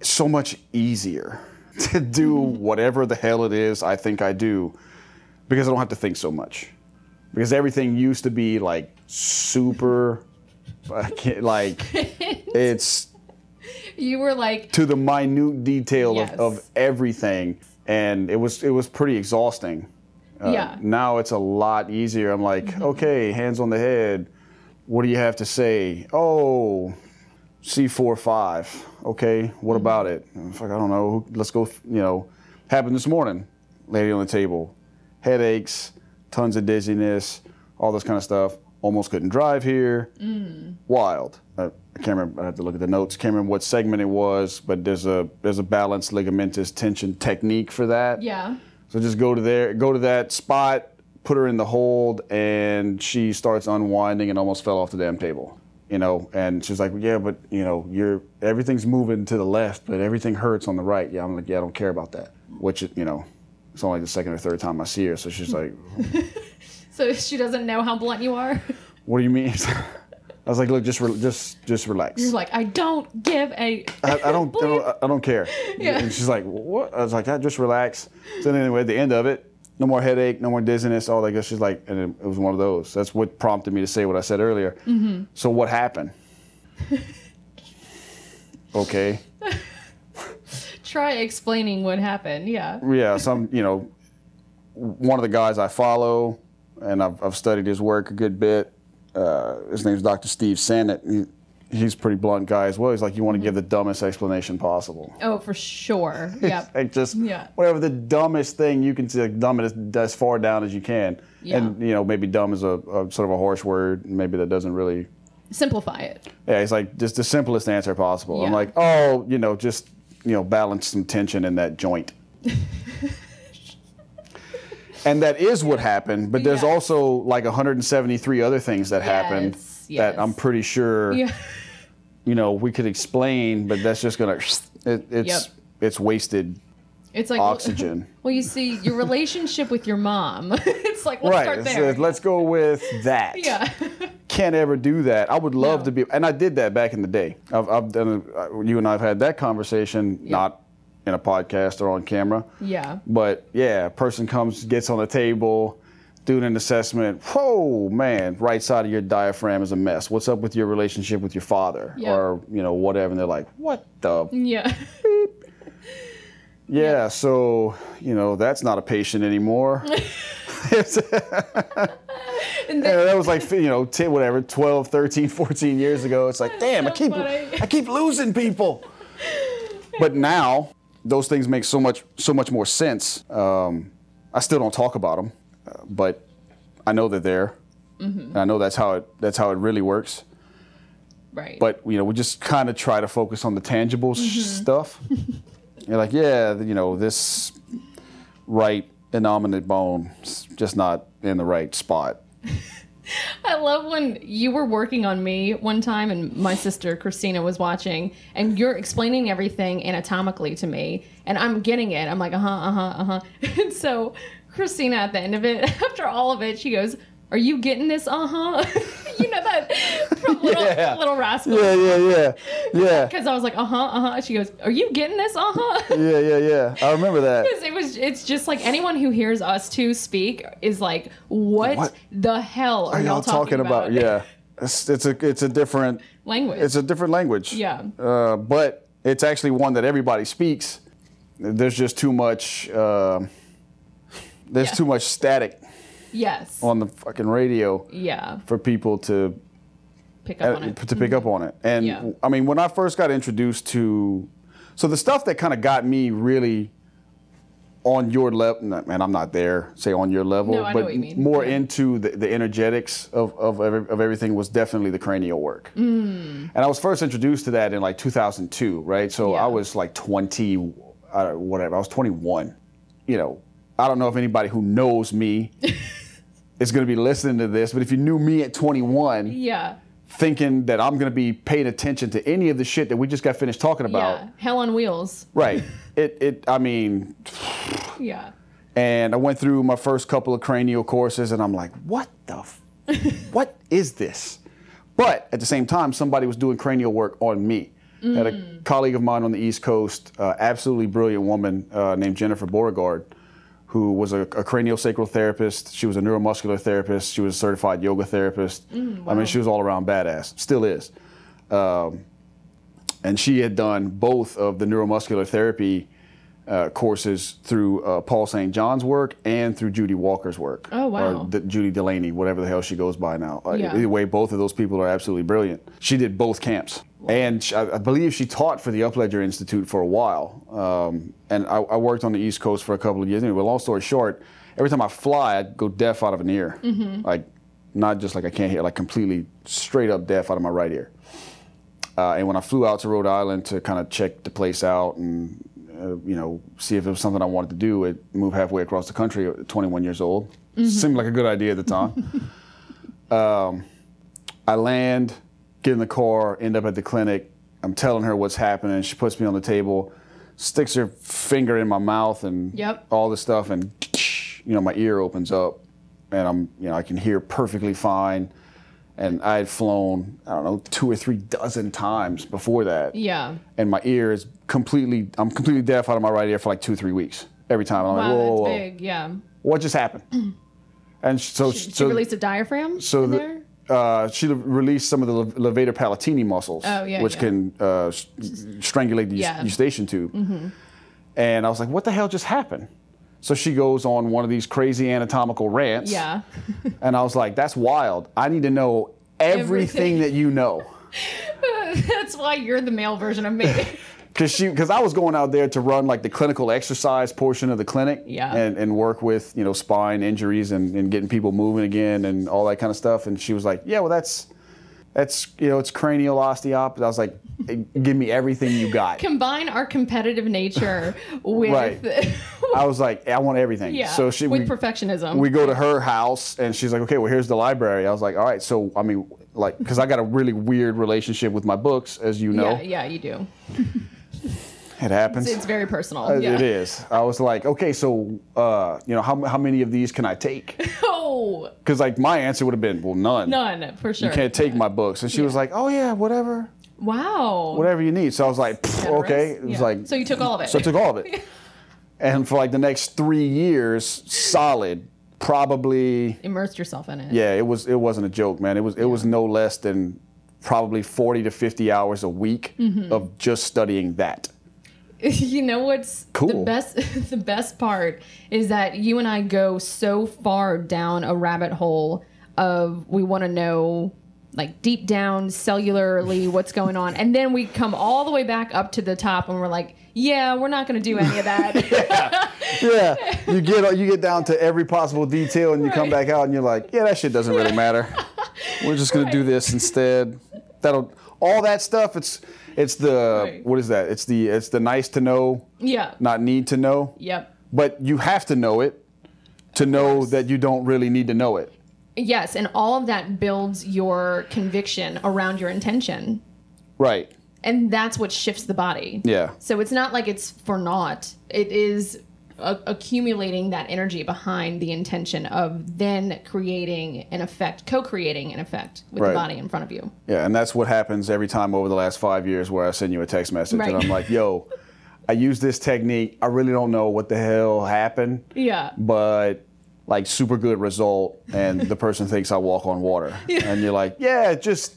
so much easier (laughs) to do whatever the hell it is I think I do because I don't have to think so much. Because everything used to be like super, (laughs) like (laughs) it's You were like, to the minute detail Yes. of, of everything, and it was it was pretty exhausting. Uh, Yeah. Now it's a lot easier. I'm like, okay, hands on the head. What do you have to say? Oh, C4 five. Okay, what about it? Fuck, I don't know. Let's go. You know, happened this morning. Lady on the table, headaches, tons of dizziness, all this kind of stuff. Almost couldn't drive here. Wild. Uh, I can't remember. I have to look at the notes. Can't remember what segment it was, but there's a there's a balanced ligamentous tension technique for that. yeah. So just go to there, go to that spot, put her in the hold, and she starts unwinding and almost fell off the damn table. You know, and she's like, "Yeah, but you know, you're everything's moving to the left, but everything hurts on the right." Yeah, I'm like, "Yeah, I don't care about that." Which you know, it's only the second or third time I see her, so she's like, (laughs) So she doesn't know how blunt you are. (laughs) "What do you mean?" (laughs) I was like, "Look, just re- just just relax." You're like, I don't give a. I, I don't, I don't, I don't care. Yeah. And she's like, what? I was like, I just relax. So then anyway, at the end of it, no more headache, no more dizziness, all that good. She's like, and it, was one of those. That's what prompted me to say what I said earlier. Mm-hmm. So what happened? (laughs) okay. Try explaining what happened. Yeah. Yeah, some, you know, one of the guys I follow, and I've, I've studied his work a good bit. Uh, his name's Dr. Steve Sennett. He, he's a pretty blunt guy as well. He's like, you want to mm-hmm. give the dumbest explanation possible. Oh, for sure. (laughs) Yep. like just Yeah. whatever the dumbest thing you can say, like, dumb it as, as far down as you can. Yeah. And you know, maybe dumb is a, a sort of a harsh word. Maybe that doesn't really. Simplify it. Yeah, it's like just the simplest answer possible. I'm like, oh, you know, just you know, balance some tension in that joint. (laughs) and that is what happened. But there's Yeah. also like 173 other things that happened Yes, that. I'm pretty sure Yeah. You know we could explain, but that's just gonna (sniffs) it, it's Yep. it's wasted It's like oxygen. (laughs) Well, you see, your relationship with your mom. (laughs) it's like let's right. start there. says, let's go with that. yeah. (laughs) Can't ever do that. I would love No. to be, and I did that back in the day. I've, I've done. A, uh, you and I've had that conversation, not in a podcast or on camera. yeah. But yeah, a person comes, gets on the table, doing an assessment. Whoa, man, right side of your diaphragm is a mess. What's up with your relationship with your father, Yeah. or you know whatever? And they're like, what the? (laughs) Yeah. Yeah, so you know that's not a patient anymore. (laughs) (laughs) And Yeah, that was like you know 10 whatever 12 13 14 years ago it's like damn i keep funny. i keep losing people but now those things make so much so much more sense um, i still don't talk about them but i know they're there Mm-hmm. and i know that's how it that's how it really works right. but you know we just kind of try to focus on the tangible Mm-hmm. sh stuff (laughs) you're like yeah you know this right innominate bone is just not in the right spot (laughs) I love when you were working on me one time and my sister Christina was watching and you're explaining everything anatomically to me and I'm getting it. I'm like, uh huh, uh huh, uh huh. (laughs) And so Christina at the end of it, (laughs) after all of it, she goes, Are you getting this? Uh huh. (laughs) you know that from (laughs) Little, Yeah. little Rascal. yeah yeah yeah yeah Because I was like, uh huh, uh huh. She goes, Are you getting this? Uh huh. Yeah, yeah, yeah. I remember that. Because it was it's just like anyone who hears us two speak is like what, What the hell are, Are y'all talking about? Yeah, it's, it's a it's a different language it's a different language. Yeah. uh, but it's actually one that everybody speaks. There's just too much. Uh, there's Yeah. too much static yes on the fucking radio yeah for people to pick up on uh, it to pick up on it. And Yeah. I mean, when I first got introduced to, so the stuff that kind of got me really on your level, man, I'm not there, say on your level, No, I know but what you mean. more Yeah. into the, the energetics of, of, of everything was definitely the cranial work. Mm. And I was first introduced to that in like 2002, right? So Yeah. I was like 20, uh, whatever, I was 21. You know, I don't know if anybody who knows me (laughs) is going to be listening to this, but if you knew me at 21, yeah thinking that I'm going to be paying attention to any of the shit that we just got finished talking about. yeah hell on wheels Right. (laughs) It, it, I mean, yeah and I went through my first couple of cranial courses and I'm like, what the, f- (laughs) what is this? But at the same time, somebody was doing cranial work on me. Had a colleague of mine on the East Coast, uh, absolutely brilliant woman uh, named Jennifer Beauregard, who was a, a craniosacral therapist. She was a neuromuscular therapist. She was a certified yoga therapist. I mean, she was all around badass. Still is. Um, and she had done both of the neuromuscular therapy uh, courses through uh, Paul St. John's work and through Judy Walker's work. Oh, wow. Or D- Judy DeLany, whatever the hell she goes by now. Uh, Yeah. Either way, both of those people are absolutely brilliant. She did both camps. And she, I I believe she taught for the Upledger Institute for a while. Um, and I, I worked on the East Coast for a couple of years. Anyway, long story short, every time I fly, I'd go deaf out of an ear. Like, not just like I can't hear, like completely straight up deaf out of my right ear. Uh, and when I flew out to Rhode Island to kind of check the place out and uh, you know see if it was something I wanted to do, it moved halfway across the country at 21 years old. Seemed like a good idea at the time. (laughs) um, I land, get in the car, end up at the clinic. I'm telling her what's happening. She puts me on the table, sticks her finger in my mouth, and Yep. all this stuff, and you know my ear opens up, and I'm you know I can hear perfectly fine. And I had flown, I don't know, two or three dozen times before that. Yeah. And my ear is completely, I'm completely deaf out of my right ear for like two, three weeks. Every time. I'm like, Wow, whoa, that's whoa, whoa. big. Yeah. What just happened? (clears throat) and so, Did so, you release a diaphragm so the, there? uh, she released some of the levator palatini muscles, Oh, yeah, which yeah. can uh, strangulate the Yeah. Mm-hmm. eustachian tube. And I was like, what the hell just happened? So she goes on one of these crazy anatomical rants. Yeah. (laughs) And I was like, that's wild. I need to know everything, Everything. that you know. (laughs) That's why you're the male version of me. (laughs) Cause she, cause I was going out there to run like the clinical exercise portion of the clinic, Yeah. and, and work with you know spine injuries and, and getting people moving again and all that kind of stuff. And she was like, "Yeah, well, that's that's you know it's cranial osteopathy." I was like, "Eh, "Give me everything you got." Combine our competitive nature (laughs) with Right. (laughs) I was like, "I want everything." yeah, So she with we, perfectionism. we go to her house and she's like, "Okay, well, here's the library." I was like, "All right." So I mean, like, because I got a really weird relationship with my books, as you know, Yeah, yeah, you do. it happens. It's very personal. Uh, yeah. It is. I was like, okay, so uh, you know, how, how many of these can I take? (laughs) Oh, Because like my answer would have been, well, none. none for sure. You can't take my books. And she was like, oh yeah, whatever, Wow. whatever you need. So I was like, okay. It was Yeah. like, so you took all of it. so I took all of it. (laughs) and for like the next three years, solid, probably, Immersed yourself in it. yeah, it was it wasn't a joke, man. It was it was no less than probably 40 to 50 hours a week Mm-hmm. of just studying that. (laughs) you know what's cool. the best (laughs) the best part is that you and I go so far down a rabbit hole of we want to know like deep down cellularly (laughs) what's going on and then we come all the way back up to the top and we're like yeah we're not going to do any of that (laughs) yeah, you get you get down to every possible detail, and you come back out, and you're like, yeah, that shit doesn't really matter. (laughs) We're just gonna do this instead. That'll all that stuff. It's it's the Right. what is that? It's the it's the nice to know, yeah not need to know. yep But you have to know it to know that you don't really need to know it. Yes and all of that builds your conviction around your intention Right. and that's what shifts the body Yeah. So it's not like it's for naught. It is a- accumulating that energy behind the intention of then creating an effect, co-creating an effect with Right. the body in front of you. Yeah, and that's what happens every time over the last five years where I send you a text message Right. and I'm like, yo, I use this technique. I really don't know what the hell happened. Yeah. but like super good result and the person thinks I walk on water. (laughs) And you're like, yeah, just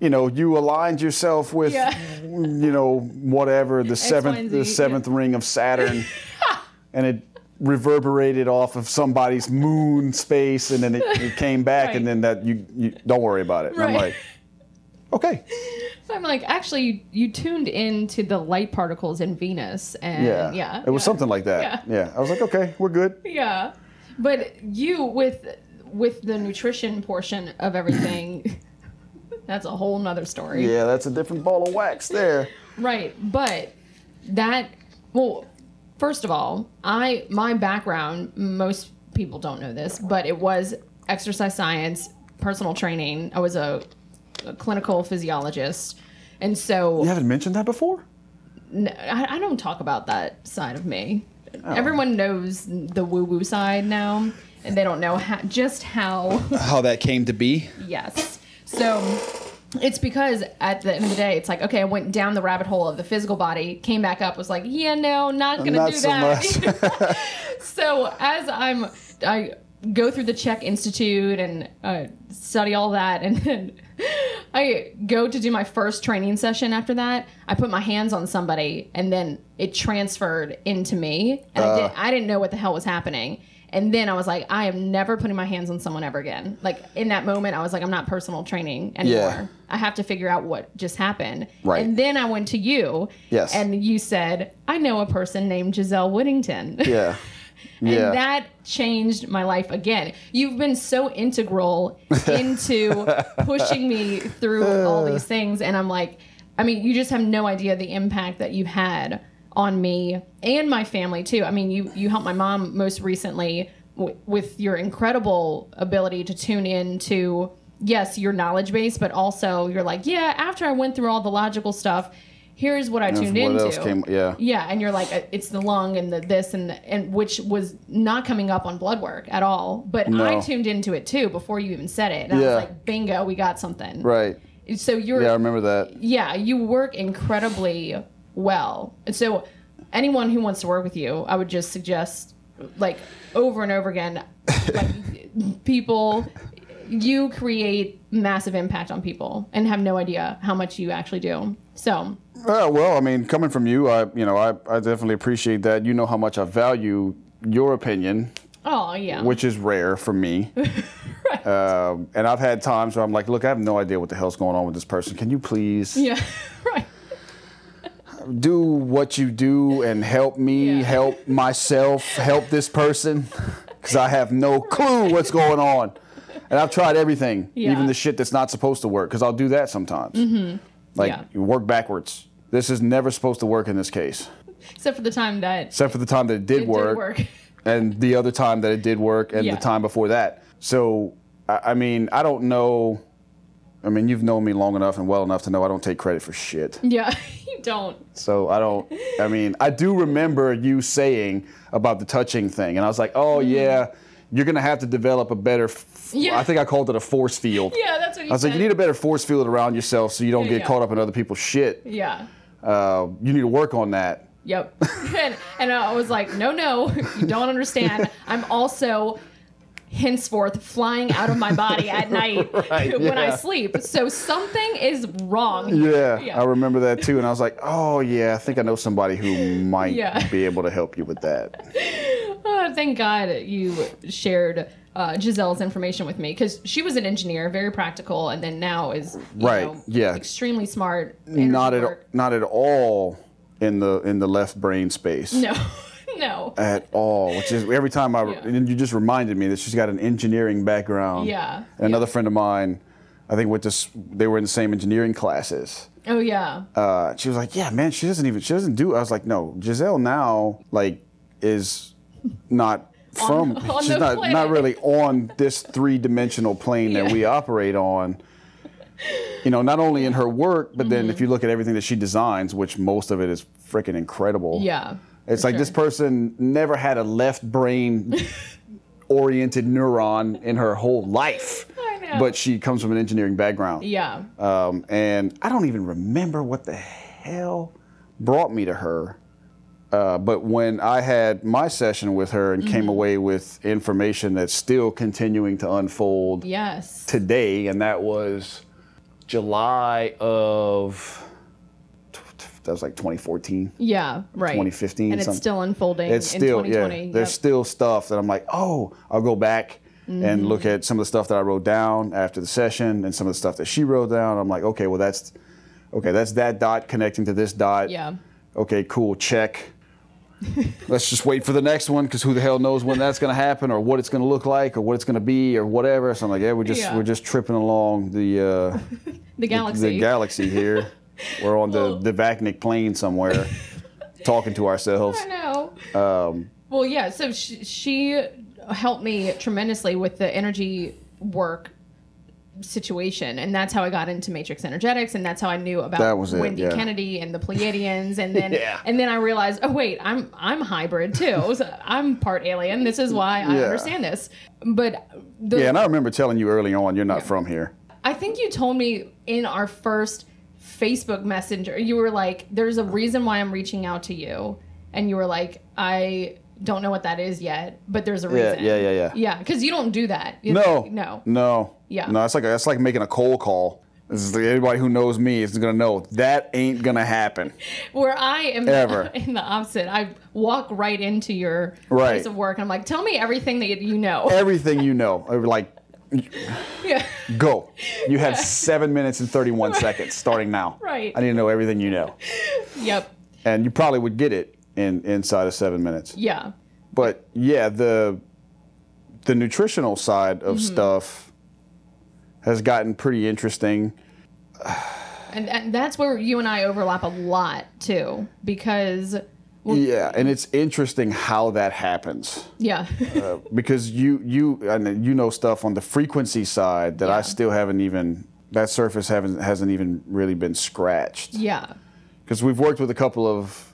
you know, you aligned yourself with Yeah. you know, whatever, the seventh the seventh ring of Saturn (laughs) and it reverberated off of somebody's moon space and then it, it came back Right. and then that you, you don't worry about it. And I'm like, okay. So I'm like, actually, you, you tuned into the light particles in Venus, and Yeah. yeah, It was yeah. something like that. Yeah. yeah. I was like, okay, we're good. Yeah, but you with with the nutrition portion of everything, (laughs) that's a whole nother story. Yeah, that's a different ball of wax there. Right, but that well, first of all, I my background, most people don't know this, but it was exercise science, personal training. I was a, a clinical physiologist. And so You haven't mentioned that before? No, I don't talk about that side of me. Oh. Everyone knows the woo woo side now, and they don't know how, just how (laughs) How that came to be? Yes. So It's because at the end of the day, it's like, okay, I went down the rabbit hole of the physical body, came back up, was like, yeah, no, not gonna Not do so that. (laughs) (laughs) so as I'm, I go through the CHEK Institute and uh, study all that, and then I go to do my first training session. After that, I put my hands on somebody, and then it transferred into me, and I, did, uh. I didn't know what the hell was happening. And then I was like, I am never putting my hands on someone ever again. Like in that moment, I was like, I'm not personal training anymore. Yeah. I have to figure out what just happened. Right. And then I went to you. Yes. And you said, I know a person named Giselle Whittington. Yeah. (laughs) and Yeah. that changed my life again. You've been so integral (laughs) into pushing me through all (laughs) these things. And I'm like, I mean, you just have no idea the impact that you've had on me and my family too. I mean, you you helped my mom most recently w- with your incredible ability to tune in to yes, your knowledge base, but also you're like, yeah, after I went through all the logical stuff, here's what I tuned what into. came- yeah. Yeah, and you're like, uh, it's the lung and the this and the, and which was not coming up on blood work at all. But I tuned into it too before you even said it, and I Yeah. was like, bingo, we got something. Right. So you're Yeah, I remember that. yeah, you work incredibly well. And so anyone who wants to work with you, I would just suggest like over and over again (laughs) like people you create massive impact on people and have no idea how much you actually do. So, Uh, well, I mean, coming from you, I you know, I, I definitely appreciate that. You know how much I value your opinion, oh yeah. which is rare for me. (laughs) right. Um, and I've had times where I'm like, look, I have no idea what the hell's going on with this person. Can you please yeah. (laughs) right. do what you do and help me, Yeah. help myself, help this person? (laughs) Because I have no clue what's going on. And I've tried everything, Yeah. even the shit that's not supposed to work, because I'll do that sometimes. Mm-hmm. Like, Yeah. you work backwards. This is never supposed to work in this case, Except for the time that except for the time that it did, it work, did work. (laughs) and the other time that it did work, and Yeah. the time before that. So, I, I mean, I don't know. I mean, you've known me long enough and well enough to know I don't take credit for shit. yeah, (laughs) you don't. So I don't. I mean, I do remember you saying about the touching thing, and I was like, "Oh mm-hmm. yeah, you're gonna have to develop a better." F-. Yeah. I think I called it a force field. Yeah, that's what you I was said. like, "You need a better force field around yourself, so you don't Yeah, get yeah. caught up in other people's shit. yeah. Uh, you need to work on that." Yep. (laughs) and, and I was like, no, no, you don't understand. (laughs) I'm also henceforth flying out of my body at (laughs) night Right, when I sleep. So something is wrong. Yeah, Yeah. I remember that too, and I was like, "Oh yeah, I think I know somebody who might Yeah. be able to help you with that." Oh, thank God you shared uh, Giselle's information with me because she was an engineer, very practical, and then now is you Right, know, yeah. extremely smart. Not at work. not at all in the in the left brain space. No, (laughs) no. at all. Which is every time I Yeah. and you just reminded me that she's got an engineering background. Yeah, And another yeah. friend of mine, I think went to they were in the same engineering classes. Oh yeah. Uh, she was like, "Yeah, man, she doesn't even she doesn't do." I was like, "No, Giselle now like is not." (laughs) From on she's the not planet. not really on this three dimensional plane that we operate on. You know, not only in her work, but then Mm-hmm. if you look at everything that she designs, which most of it is freaking incredible. Yeah. It's like this person never had a left brain (laughs) oriented neuron in her whole life. (laughs) I know. But she comes from an engineering background. Yeah. Um, and I don't even remember what the hell brought me to her. Uh, but when I had my session with her and Mm-hmm. came away with information that's still continuing to unfold Yes. today, and that was July of that was like 2014. Yeah, right. 2015 And it's something. still unfolding It's in still 2020. yeah. There's Yep. still stuff that I'm like, oh, I'll go back Mm-hmm. and look at some of the stuff that I wrote down after the session and some of the stuff that she wrote down. I'm like, okay, well that's okay, that's that dot connecting to this dot. Yeah. Okay, cool, check. (laughs) Let's just wait for the next one because who the hell knows when that's going to happen or what it's going to look like or what it's going to be or whatever. So I'm like, yeah, we're just Yeah. we're just tripping along the uh, (laughs) The galaxy. the galaxy here. (laughs) we're on the Well- the Vacnic plane somewhere, talking to ourselves. I know. Um, Well, yeah. So she, she helped me tremendously with the energy work situation, and that's how I got into Matrix Energetics, and that's how I knew about That was it, Wendy yeah. Kennedy and the Pleiadians, and then (laughs) Yeah. and then I realized, oh wait, I'm I'm hybrid too. (laughs) So I'm part alien. This is why I Yeah. understand this. But the, Yeah, and I remember telling you early on, you're not from here. I think you told me in our first Facebook Messenger, you were like, "There's a reason why I'm reaching out to you," and you were like, "I don't know what that is yet, but there's a reason." yeah, yeah, yeah. Yeah, Yeah, because you don't do that. You- No, no. no, Yeah. no. It's like that's like making a cold call. This is like anybody who knows me is gonna know that ain't gonna happen. (laughs) Where I am Ever. (laughs) in the opposite. I walk right into your Right. place of work and I'm like, "Tell me everything that you know." (laughs) Everything you know, like, yeah. go. You have seven minutes and thirty-one seconds starting now. Right. I need to know everything you know, Yep. and you probably would get it in inside of seven minutes. Yeah. But yeah, the the nutritional side of Mm-hmm. stuff has gotten pretty interesting. And, and that's where you and I overlap a lot too, because Yeah, and it's interesting how that happens. yeah, Uh, because you you and you know stuff on the frequency side that I still haven't even that surface haven't hasn't even really been scratched. yeah, Because we've worked with a couple of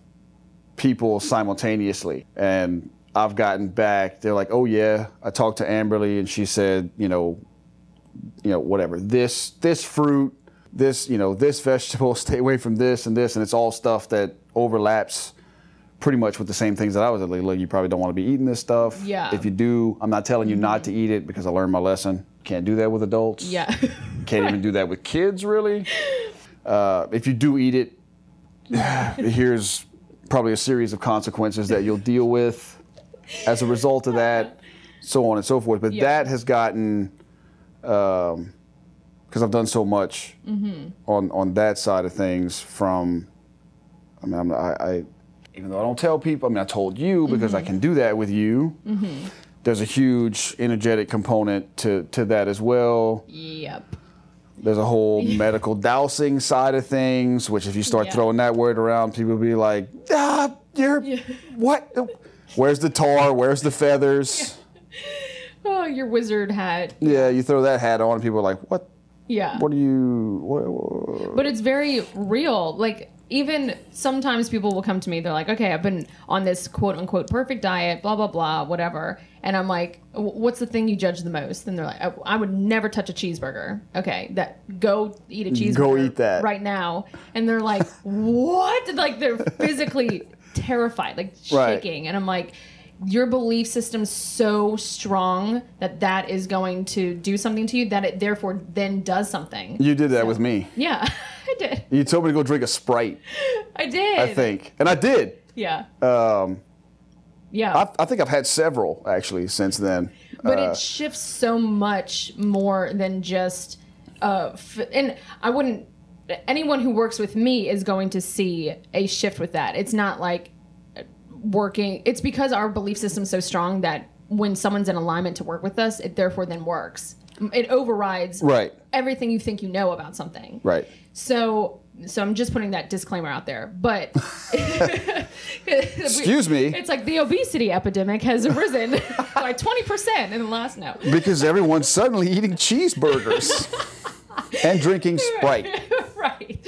people simultaneously, and I've gotten back. They're like, "Oh yeah, I talked to Amberly, and she said, you know, you know, whatever this this fruit, this you know, this (laughs) vegetable, stay away from this and this, and it's all stuff that overlaps." Pretty much with the same things that I was at. like, look, you probably don't want to be eating this stuff. Yeah. If you do, I'm not telling you not to eat it because I learned my lesson. Can't do that with adults. yeah, (laughs) Can't even (laughs) do that with kids, really. Uh, if you do eat it, (sighs) here's probably a series of consequences that you'll deal with as a result of that, so on and so forth. But Yeah. that has gotten, um, because I've done so much mm-hmm. on on that side of things. From, I mean, I'm, I, I, even though I don't tell people, I mean, I told you because I mm-hmm. can do that with you. Mm-hmm. There's a huge energetic component to, to that as well. yep, There's a whole (laughs) medical dowsing side of things, which if you start Yeah. throwing that word around, people will be like, ah, you're, what? Where's the tar? Where's the feathers? (laughs) oh, your wizard hat, Yeah, you throw that hat on, and people are like, what? yeah, What are you? What, what? but it's very real. Like even sometimes people will come to me, they're like, okay, I've been on this quote unquote perfect diet, blah blah blah, whatever, and I'm like, what's the thing you judge the most? And they're like, I, I would never touch a cheeseburger. Okay, that go eat a cheeseburger. go eat that. right now, and they're like, (laughs) what? Like they're physically (laughs) terrified, like Right. shaking, and I'm like. Your belief system so strong that that is going to do something to you that it therefore then does something. You did that with me. Yeah, (laughs) I did. You told me to go drink a Sprite, I did. I think. And I did. Yeah. Um, Yeah. I, I think I've had several, actually, since then. but Uh, it shifts so much more than just uh f- and I wouldn't anyone who works with me is going to see a shift with that. It's not like working it's because our belief system's so strong that when someone's in alignment to work with us, it therefore then works. It overrides Right, everything you think you know about something. right. So so I'm just putting that disclaimer out there. But (laughs) (laughs) Excuse me. It's like the obesity epidemic has arisen (laughs) by 20% in the last no. Because everyone's suddenly eating cheeseburgers and drinking (laughs) Sprite. (laughs) right.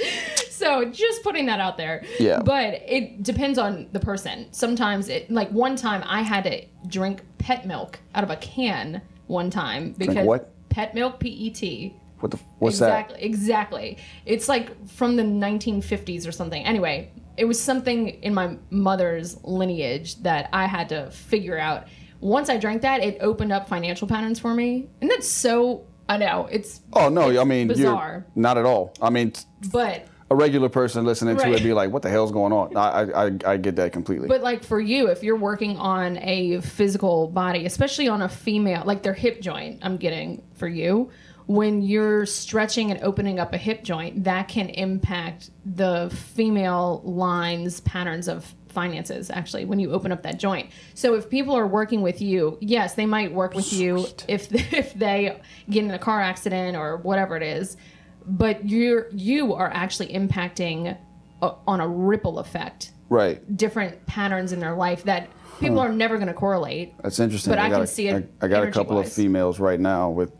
So just putting that out there. Yeah. But it depends on the person. Sometimes it like one time I had to drink pet milk out of a can one time because what? pet milk P E T. What the? What's exactly, Exactly. It's like from the 1950s or something. Anyway, it was something in my mother's lineage that I had to figure out. Once I drank that, it opened up financial patterns for me. And that's so I know, it's? Oh no! I mean, bizarre. you're not at all. I mean, but a regular person listening to it be like, "What the hell's going on?" I, I, I get that completely. But like for you, if you're working on a physical body, especially on a female, like their hip joint, I'm getting for you, when you're stretching and opening up a hip joint, that can impact the female lines patterns of finances actually when you open up that joint. So if people are working with you, yes, they might work with you if (laughs) if they get in a car accident or whatever it is, but you're you are actually impacting a, on a ripple effect right. different patterns in their life that people hmm. are never going to correlate. That's interesting. But I got can a- see it I, I got a couple of females right now with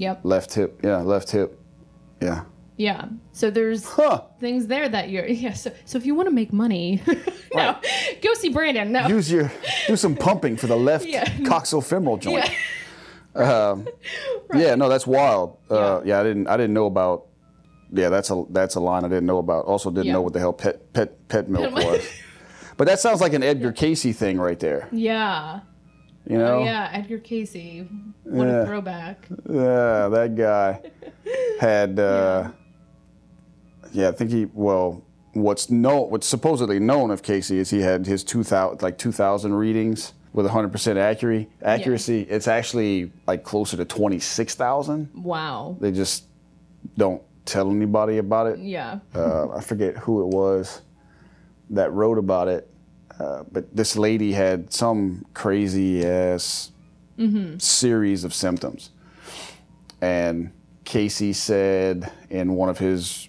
Yep. left hip. Yeah, left hip. Yeah. Yeah. So there's Huh. things there that you're (laughs) yeah. So so if you want to make money, (laughs) no, (laughs) go see Brandon. No. Use your do some pumping for the left Yeah. coxofemoral joint. yeah. Yeah, no, that's wild. Uh, yeah, I didn't I didn't know about. Yeah, that's a that's a line I didn't know about. Also, didn't Yeah. know what the hell pet pet pet milk was. But that sounds like an Edgar Cayce thing right there. Yeah. You know? Oh, yeah, Edgar Cayce. What Yeah. a throwback. Yeah, that guy (laughs) had. Uh, yeah. I think he. Well, what's known, what's supposedly known of Cayce is he had his two thousand, like two thousand readings with hundred percent accuracy. Accuracy. It's actually like closer to twenty six thousand. Wow. They just don't tell anybody about it. Yeah. Uh, I forget who it was that wrote about it, uh, but this lady had some crazy ass series of symptoms. And Cayce said in one of his,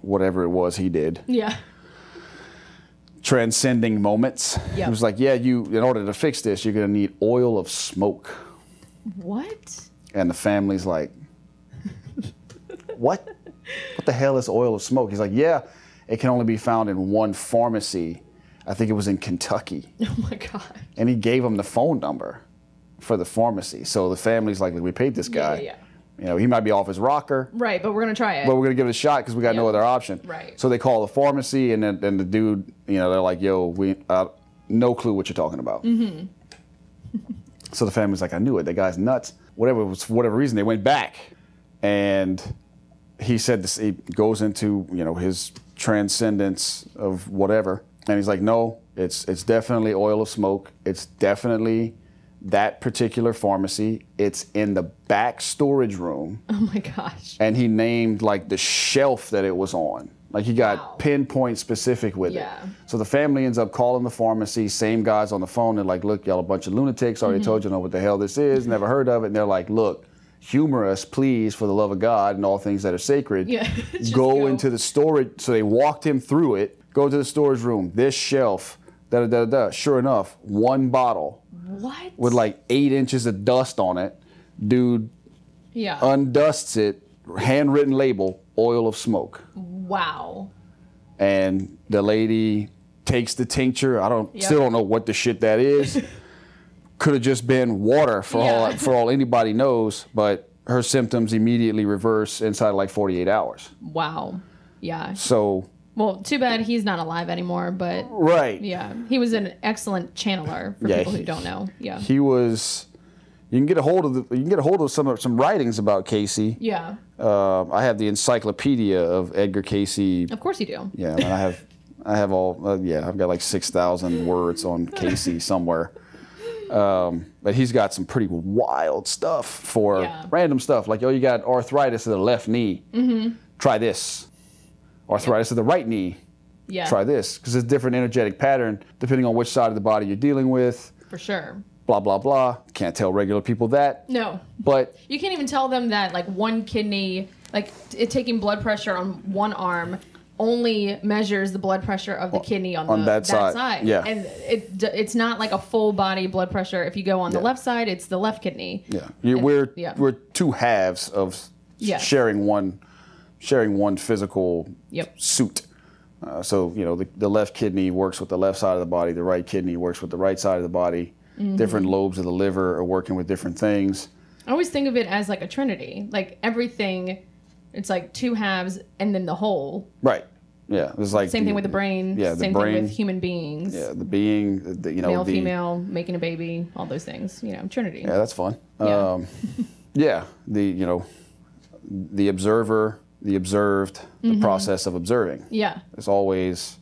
whatever it was he did, Yeah. transcending moments, Yep. he was like, Yeah, you, in order to fix this, you're going to need oil of smoke. What? And the family's like, (laughs) What? What the hell is oil of smoke? He's like, Yeah, it can only be found in one pharmacy. I think it was in Kentucky. (laughs) Oh my god. And he gave him the phone number for the pharmacy. So the family's like, We paid this guy. yeah, yeah. You know, he might be off his rocker, Right, but we're gonna try it. but we're going to give it a shot because we got no other option. Right. So they call the pharmacy, and then and the dude, you know, they're like, Yo, we, uh, no clue what you're talking about. Mm-hmm. So the family's like, I knew it. The guy's nuts. Whatever it was, for whatever reason, they went back, and he said this. He goes into you know his transcendence of whatever, and he's like, no, it's it's definitely oil of smoke. It's definitely that particular pharmacy. It's in the back storage room, (laughs) oh my gosh. and he named like the shelf that it was on. Like he got Wow. pinpoint specific with Yeah. it. So the family ends up calling the pharmacy, same guys on the phone. They're like, look, y'all a bunch of lunatics. Already Mm-hmm. told you know what the hell this is. Never heard of it. And they're like, look, humor us, please, for the love of God and all things that are sacred. Yeah, (laughs) go, go. into the storage. So they walked him through it. Go to the storage room. This shelf. Da da da da. Sure enough, one bottle What? with like eight inches of dust on it. Dude yeah. undusts it, handwritten label, oil of smoke. wow. And the lady takes the tincture. I don't Yep. still don't know what the shit that is. (laughs) Could have just been water for all for all anybody knows, but her symptoms immediately reverse inside of like 48 hours. Wow. Yeah. So, Well, too bad he's not alive anymore, but right. yeah, he was an excellent channeler for Yeah, people he- who don't know. Yeah. He was you can get a hold of the, you can get a hold of some of- some writings about Cayce. yeah. Uh, I have the encyclopedia of Edgar Cayce Of course you do. Yeah, and I have, (laughs) I have all. Uh, yeah, I've got like six thousand words on (laughs) Cayce somewhere. Um, but he's got some pretty wild stuff for Yeah. random stuff. Like, oh, you got arthritis in the left knee. Mm-hmm. Try this. Arthritis of the right knee. Yeah. Try this because it's a different energetic pattern depending on which side of the body you're dealing with. For sure. Blah blah blah. Can't tell regular people that. No. But You can't even tell them that like one kidney, like it taking blood pressure on one arm only measures the blood pressure of the kidney on, on the, that side, yeah. and it it's not like a full body blood pressure. If you go on the left side, it's the left kidney. Yeah, you, we're yeah. we're two halves of Yes. sharing one sharing one physical Yep. suit. Uh, so you know the, the left kidney works with the left side of the body, the right kidney works with the right side of the body. Mm-hmm. Different lobes of the liver are working with different things. I always think of it as like a trinity. Like everything, it's like two halves and then the whole. Right. Yeah. It's like Same thing with the brain. Yeah, the Same brain. thing with human beings. Yeah, the being. The, you know, Male, the, female, making a baby, all those things. You know, trinity. Yeah, that's fun. Yeah. Um, yeah, the you know, the observer, the observed, the Mm-hmm. process of observing. yeah. It's always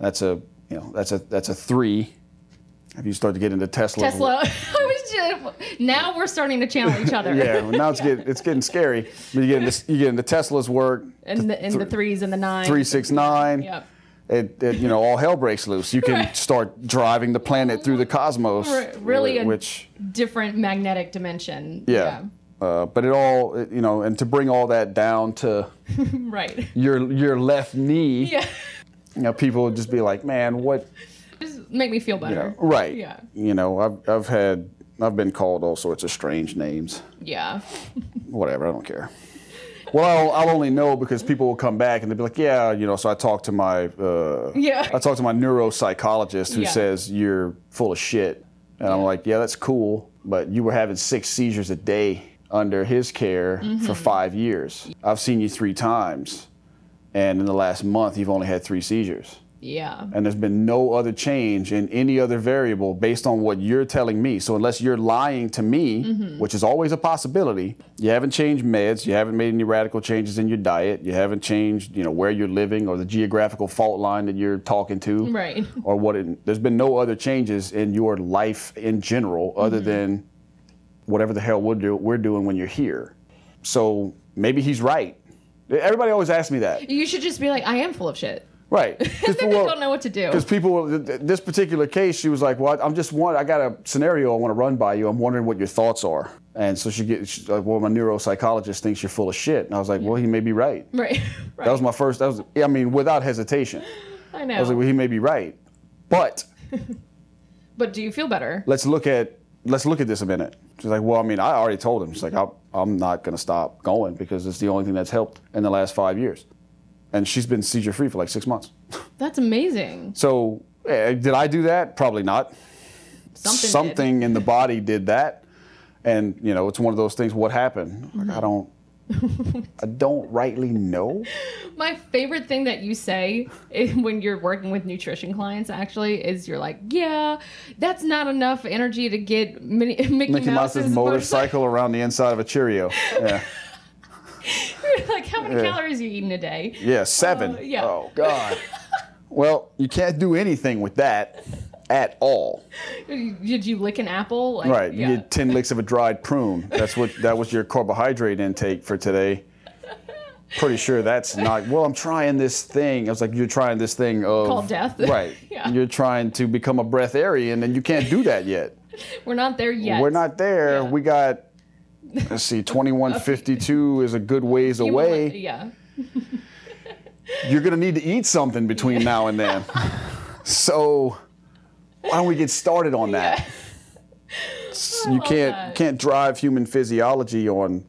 that's a you know that's a that's a three. If you start to get into Tesla, Tesla. (laughs) I was just, now we're starting to channel each other. yeah, well, now it's getting it's getting scary. But you get into you get into Tesla's work, and the, and the threes and the nines. three six nine. Yep. It, it you know all hell breaks loose. You can start driving the planet through the cosmos, Re- really a- which Different magnetic dimension. yeah. Uh, but it all you know, and to bring all that down to (laughs) Right. your your left knee, Yeah. you know, people would just be like, man, what Just make me feel you better. know, right? Yeah. You know, I've I've had I've been called all sorts of strange names. Yeah. (laughs) whatever, I don't care. Well, I'll, I'll only know because people will come back and they'll be like, yeah, you know. So I talked to my, uh, Yeah. I talked to my neuropsychologist who Yeah. says you're full of shit, and I'm like, yeah, that's cool, but you were having six seizures a day under his care for mm-hmm. five years. I've seen you three times, and in the last month, you've only had three seizures. Yeah. And there's been no other change in any other variable based on what you're telling me. So, unless you're lying to me, mm-hmm. which is always a possibility, you haven't changed meds, you haven't made any radical changes in your diet, you haven't changed, you know, where you're living or the geographical fault line that you're talking to Right. or what it, there's been no other changes in your life in general other mm-hmm. than whatever the hell we're, do, we're doing when you're here. So maybe he's right. Everybody always asks me that. You should just be like, I am full of shit. Right. (laughs) then they don't know what to do. Because people, th- th- this particular case, she was like, "Well, I'm just one. I got a scenario I want to run by you. I'm wondering what your thoughts are." And so she gets she's like, "Well, my neuropsychologist thinks you're full of shit." And I was like, "Well, he may be right." Right. (laughs) right. That was my first. That was, I mean, without hesitation. I know. I was like, "Well, he may be right," but (laughs) but do you feel better? let's look at let's look at this a minute. She's like, well, I mean, I already told him. She's like, I'm, I'm not going to stop going because it's the only thing that's helped in the last five years, and she's been seizure free for like six months. (laughs) That's amazing. So, eh, did I do that? Probably not. Something. Something in the body did that, and you know, it's one of those things. What happened? Like, I don't. (laughs) I don't rightly know. My favorite thing that you say when you're working with nutrition clients actually is you're like, yeah, that's not enough energy to get Minnie, (laughs) Mickey, Mickey Mouse's, Mouse's motorcycle (laughs) around the inside of a Cheerio. Yeah, like, how many Yeah. calories are you eating a day? yeah, seven. Uh, yeah. Oh God. well, you can't do anything with that at all. Did you lick an apple? Like, Right. Yeah. You get ten licks of a dried prune. That's what that was your carbohydrate intake for today. Pretty sure that's not. Well, I'm trying this thing. I was like, you're trying this thing of Called death? (laughs) Right. Yeah. You're trying to become a breatharian, and you can't do that yet. (laughs) We're not there yet. We're not there. Yeah. We got. Let's see, 2152 is a good ways You away. want- Yeah. (laughs) You're gonna need to eat something between now and then. so, why don't we get started on that? S- You can't that. can't drive human physiology on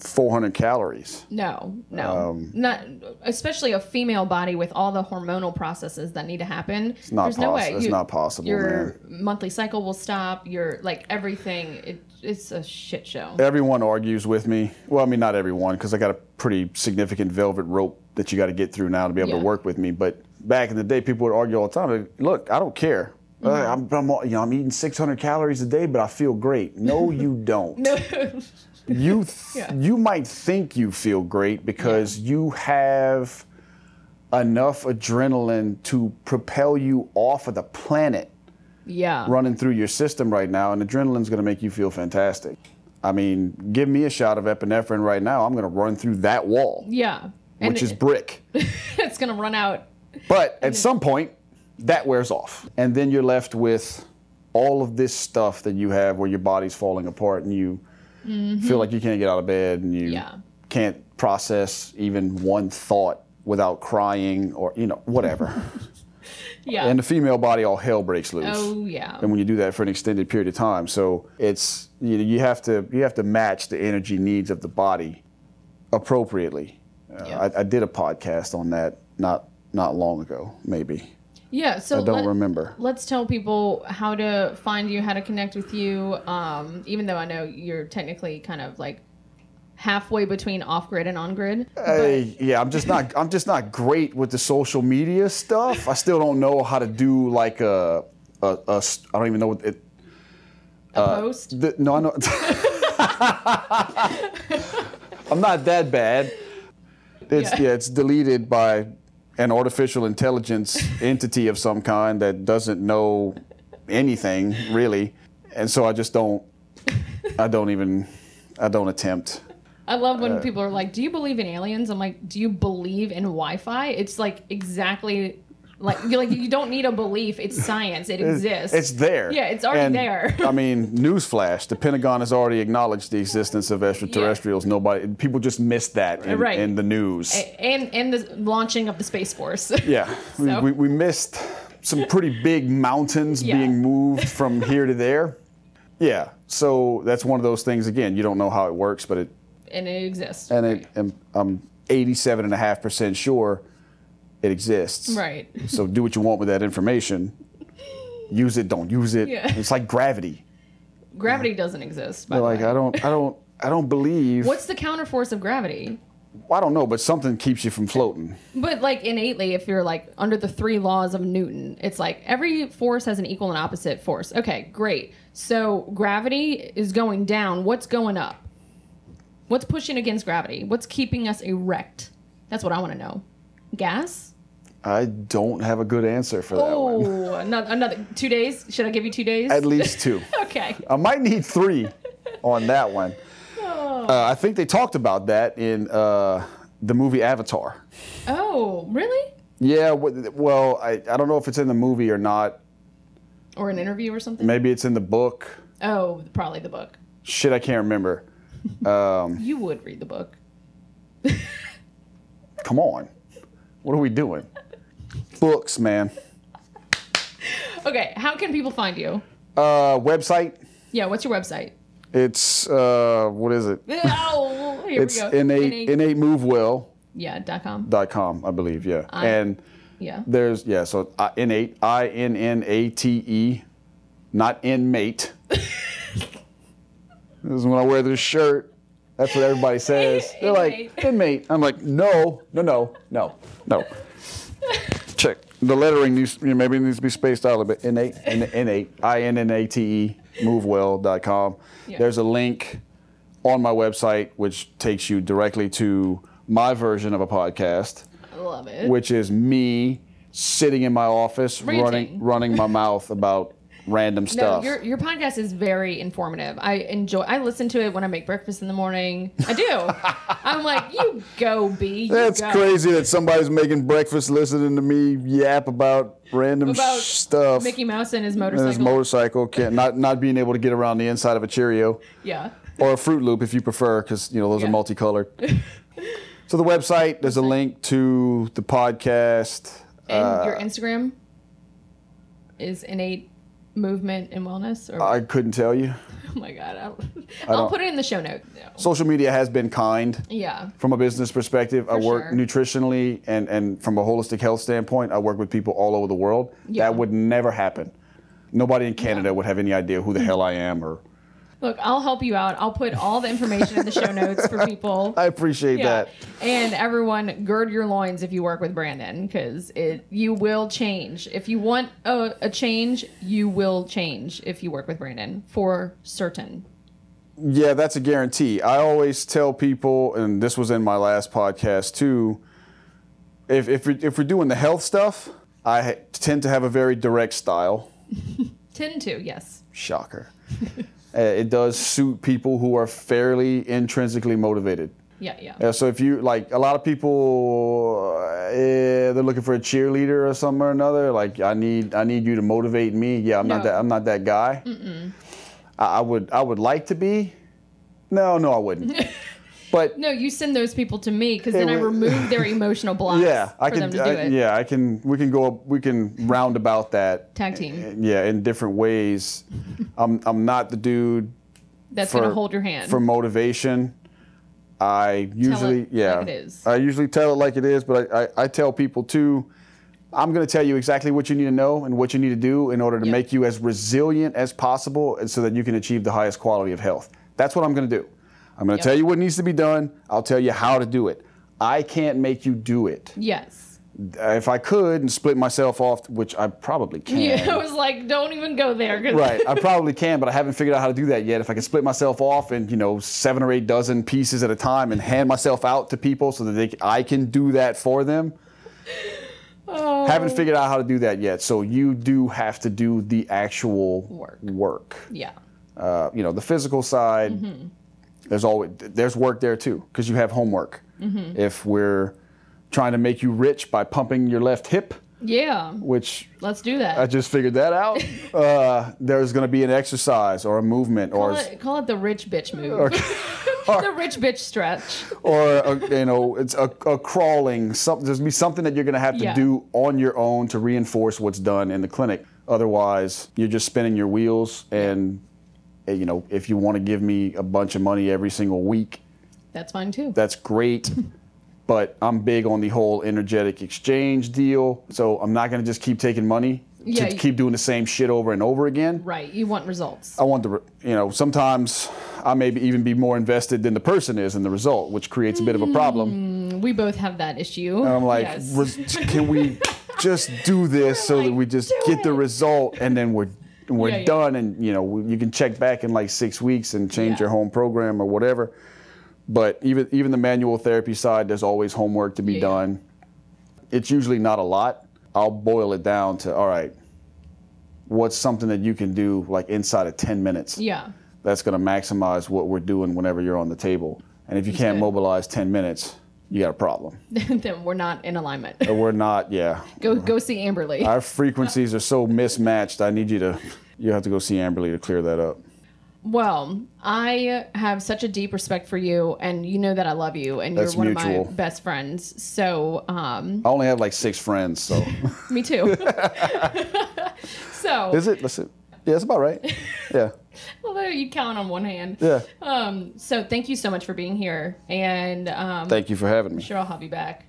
400 calories. No, no, Um, not especially a female body with all the hormonal processes that need to happen. It's not There's no way. it's not possible, Your monthly cycle will stop. Your like everything. It, it's a shit show. Everyone argues with me. Well, I mean, not everyone, because I got a pretty significant velvet rope that you got to get through now to be able Yeah. to work with me. But back in the day, people would argue all the time. like, Look, I don't care. Uh, Mm-hmm. I'm, I'm, you know, I'm eating 600 calories a day, but I feel great. No, (laughs) you don't. no. you (laughs) th- Yeah. you might think you feel great because you have enough adrenaline to propel you off of the planet yeah. running through your system right now, and adrenaline's going to make you feel fantastic. I mean, give me a shot of epinephrine right now, I'm going to run through that wall, Yeah. And which is brick. (laughs) it's gonna run out. But at some point, that wears off, and then you're left with all of this stuff that you have where your body's falling apart and you feel like you can't get out of bed and you Mm-hmm. Yeah. can't process even one thought without crying or you know whatever. (laughs) Yeah. and the female body, all hell breaks loose. oh yeah. and when you do that for an extended period of time. So it's you know you have to you have to match the energy needs of the body appropriately. Uh, Yeah. I, I did a podcast on that not not long ago, maybe. Yeah. So I don't let- remember. Let's tell people how to find you, how to connect with you. Um, even though I know you're technically kind of like halfway between off grid and on grid. Hey, yeah, I'm just not (laughs) I'm just not great with the social media stuff. I still don't know how to do like a a, a I don't even know what it. A post. The, no, I know. (laughs) I'm not that bad. It's Yeah. yeah. it's deleted by an artificial intelligence entity of some kind that doesn't know anything really, and so I just don't. I don't even. I don't attempt. I love Uh, when people are like, "Do you believe in aliens?" I'm like, "Do you believe in Wi-Fi?" It's like exactly like you like you don't need a belief. It's science. It exists. It's there. Yeah, it's already And, there. (laughs) I mean, newsflash: the Pentagon has already acknowledged the existence of extraterrestrials. Nobody, people just missed that in, Right. in the news. and and the launching of the space force. (laughs) yeah, we, So- we, we missed some pretty big mountains Yeah. being moved (laughs) from here to there. Yeah, so that's one of those things. Again, you don't know how it works, but it and it exists. and it, and I'm 87 and a half percent sure it exists. Right. (laughs) So do what you want with that information. Use it, don't use it. Yeah. It's like gravity. Gravity doesn't exist. By They're like. I don't, I don't, I don't believe. What's the counterforce of gravity? I don't know, but something keeps you from floating. But like innately, if you're like under the three laws of Newton, it's like every force has an equal and opposite force. Okay, great. So gravity is going down. What's going up? What's pushing against gravity? What's keeping us erect? That's what I want to know. Gas? I don't have a good answer for that one. Oh, (laughs) another, another two days. Should I give you two days? At least (laughs) two. okay. I might need three on that one. Oh. Uh, I think they talked about that in uh, the movie Avatar. Oh, really? Yeah, well, I, I don't know if it's in the movie or not. Or an interview or something? Maybe it's in the book. Oh, probably the book. Shit, I can't remember. (laughs) Um, You would read the book. come on. What are we doing? Books, man. Okay, how can people find you? Uh, website. Yeah, what's your website? It's, uh, what is it? (laughs) Oh, here It's we go. innate, innatemovewell.com, Yeah, dot com. Dot com, I believe, yeah. I- and Yeah. there's, yeah, so uh, innate, I N N A T E, not inmate. (laughs) this is when I wear this shirt. That's what everybody says. (laughs) They're like, inmate. I'm like, no, no, no, no, no. The lettering needs, you know, maybe it needs to be spaced out a little bit. Innate, in- innate, I N N A T E, movewell.com. Yeah. There's a link on my website which takes you directly to my version of a podcast I love it. which is me sitting in my office Ranting. running running my mouth about random stuff. no, stuff. your your podcast is very informative. I enjoy. I listen to it when I make breakfast in the morning. I do. (laughs) I'm like, you go, B. You That's go. crazy that somebody's making breakfast listening to me yap about random About stuff. Mickey Mouse and his and motorcycle. his motorcycle can't not not being able to get around the inside of a Cheerio yeah. or a Fruit Loop if you prefer, because you know those Yeah. are multicolored. (laughs) so the website, there's a link to the podcast. And Uh, your Instagram is innate movement and wellness. Or I couldn't tell you. (laughs) oh my god, I'll, I'll put it in the show note. Social media has been kind. Yeah. from a business perspective. I work sure. nutritionally and, and from a holistic health standpoint, I work with people all over the world. Yeah. That would never happen. Nobody in Canada would have any idea who the (laughs) hell I am or Look, I'll help you out. I'll put all the information in the show notes for people. (laughs) I appreciate Yeah. that. And everyone, gird your loins if you work with Brandon, because it you will change. If you want a, a change, you will change if you work with Brandon for certain. Yeah, that's a guarantee. I always tell people, and this was in my last podcast too, if, if, we, if we're doing the health stuff, I tend to have a very direct style. (laughs) Tend to, yes. Shocker. (laughs) Uh, it does suit people who are fairly intrinsically motivated. Yeah, yeah. Yeah, so if you like a lot of people, uh, eh, they're looking for a cheerleader or something or another. Like I need, I need you to motivate me. Yeah, I'm not that. I'm not that guy. I, I would, I would like to be. No, no, I wouldn't. (laughs) but No, you send those people to me because then I remove their (laughs) emotional blocks yeah, I for can. them to do I- it. yeah, I can. We can go. We can round about that. Tag team. Yeah, in different ways. (laughs) I'm, I'm not the dude That's for gonna hold your hand. for motivation. I usually yeah like it is. I usually tell it like it is, but I, I, I tell people too. I'm going to tell you exactly what you need to know and what you need to do in order to Yep. make you as resilient as possible, and so that you can achieve the highest quality of health. That's what I'm going to do. I'm going to Yep. tell you what needs to be done. I'll tell you how to do it. I can't make you do it. yes. Uh, If I could and split myself off, which I probably (laughs) can. Yeah, I was like, don't even go there. (laughs) Right, I probably can, but I haven't figured out how to do that yet. If I can split myself off in you know seven or eight dozen pieces at a time and hand myself out to people so that they, I can do that for them. Oh. Haven't figured out how to do that yet. So you do have to do the actual Work. work. Yeah. Uh, you know, the physical side. Mm-hmm. There's always there's work there too because you have homework. Mm-hmm. If we're trying to make you rich by pumping your left hip, Yeah. which Let's do that. I just figured that out. (laughs) Uh, there's going to be an exercise or a movement or call, it, call it the rich bitch move. (laughs) the rich bitch stretch. or a, you know it's a, a crawling. Some, there's be something that you're going to have to Yeah. do on your own to reinforce what's done in the clinic. Otherwise, you're just spinning your wheels. And you know, if you want to give me a bunch of money every single week, That's fine too. that's great. (laughs) but I'm big on the whole energetic exchange deal. So I'm not going to just keep taking money Yeah, to you- keep doing the same shit over and over again. Right. You want results. I want the, you know, sometimes I may be, even be more invested than the person is in the result, which creates a bit of a problem. Mm, we both have that issue. And I'm like, Yes. Can we (laughs) just do this so that we just "Do get the result and then we're we're Yeah, yeah. done and you know you can check back in like six weeks and change Yeah. your home program or whatever. But even even the manual therapy side, there's always homework to be done. It's usually not a lot. I'll boil it down to all right. What's something that you can do like inside of 10 minutes? yeah. that's going to maximize what we're doing whenever you're on the table. And if you can't good. mobilize 10 minutes, you got a problem. (laughs) then we're not in alignment. Or we're not, yeah. go go see Amberly. Our frequencies are so mismatched. I need you to, you have to go see Amberly to clear that up. Well, I have such a deep respect for you, and you know that I love you, and That's you're one of my best friends. So, um, I only have like six friends, so (laughs) me too. (laughs) so, is it? Let's see. Yeah, that's about right. (laughs) Yeah, although you count on one hand. yeah. Um, so thank you so much for being here, and um, Thank you for having me. sure I'll have you back.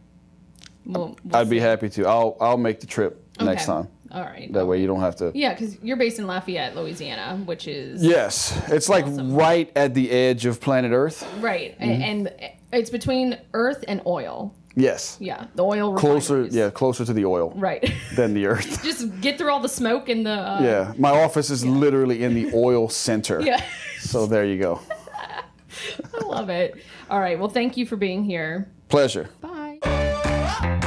We'll, we'll I'd be happy to. I'll I'll make the trip next time. All right. That way you don't have to. Yeah, because you're based in Lafayette, Louisiana, which is Yes, it's like Awesome. right at the edge of planet Earth. right, Mm-hmm. and it's between Earth and oil. Yes, Yeah, the oil closer. refineries. Yeah, closer to the oil Right. (laughs) than the Earth. (laughs) Just get through all the smoke and the. Uh, Yeah, my office is literally in the oil center. Yeah. So there you go. (laughs) I love it. All right. Well, thank you for being here. Pleasure. Bye.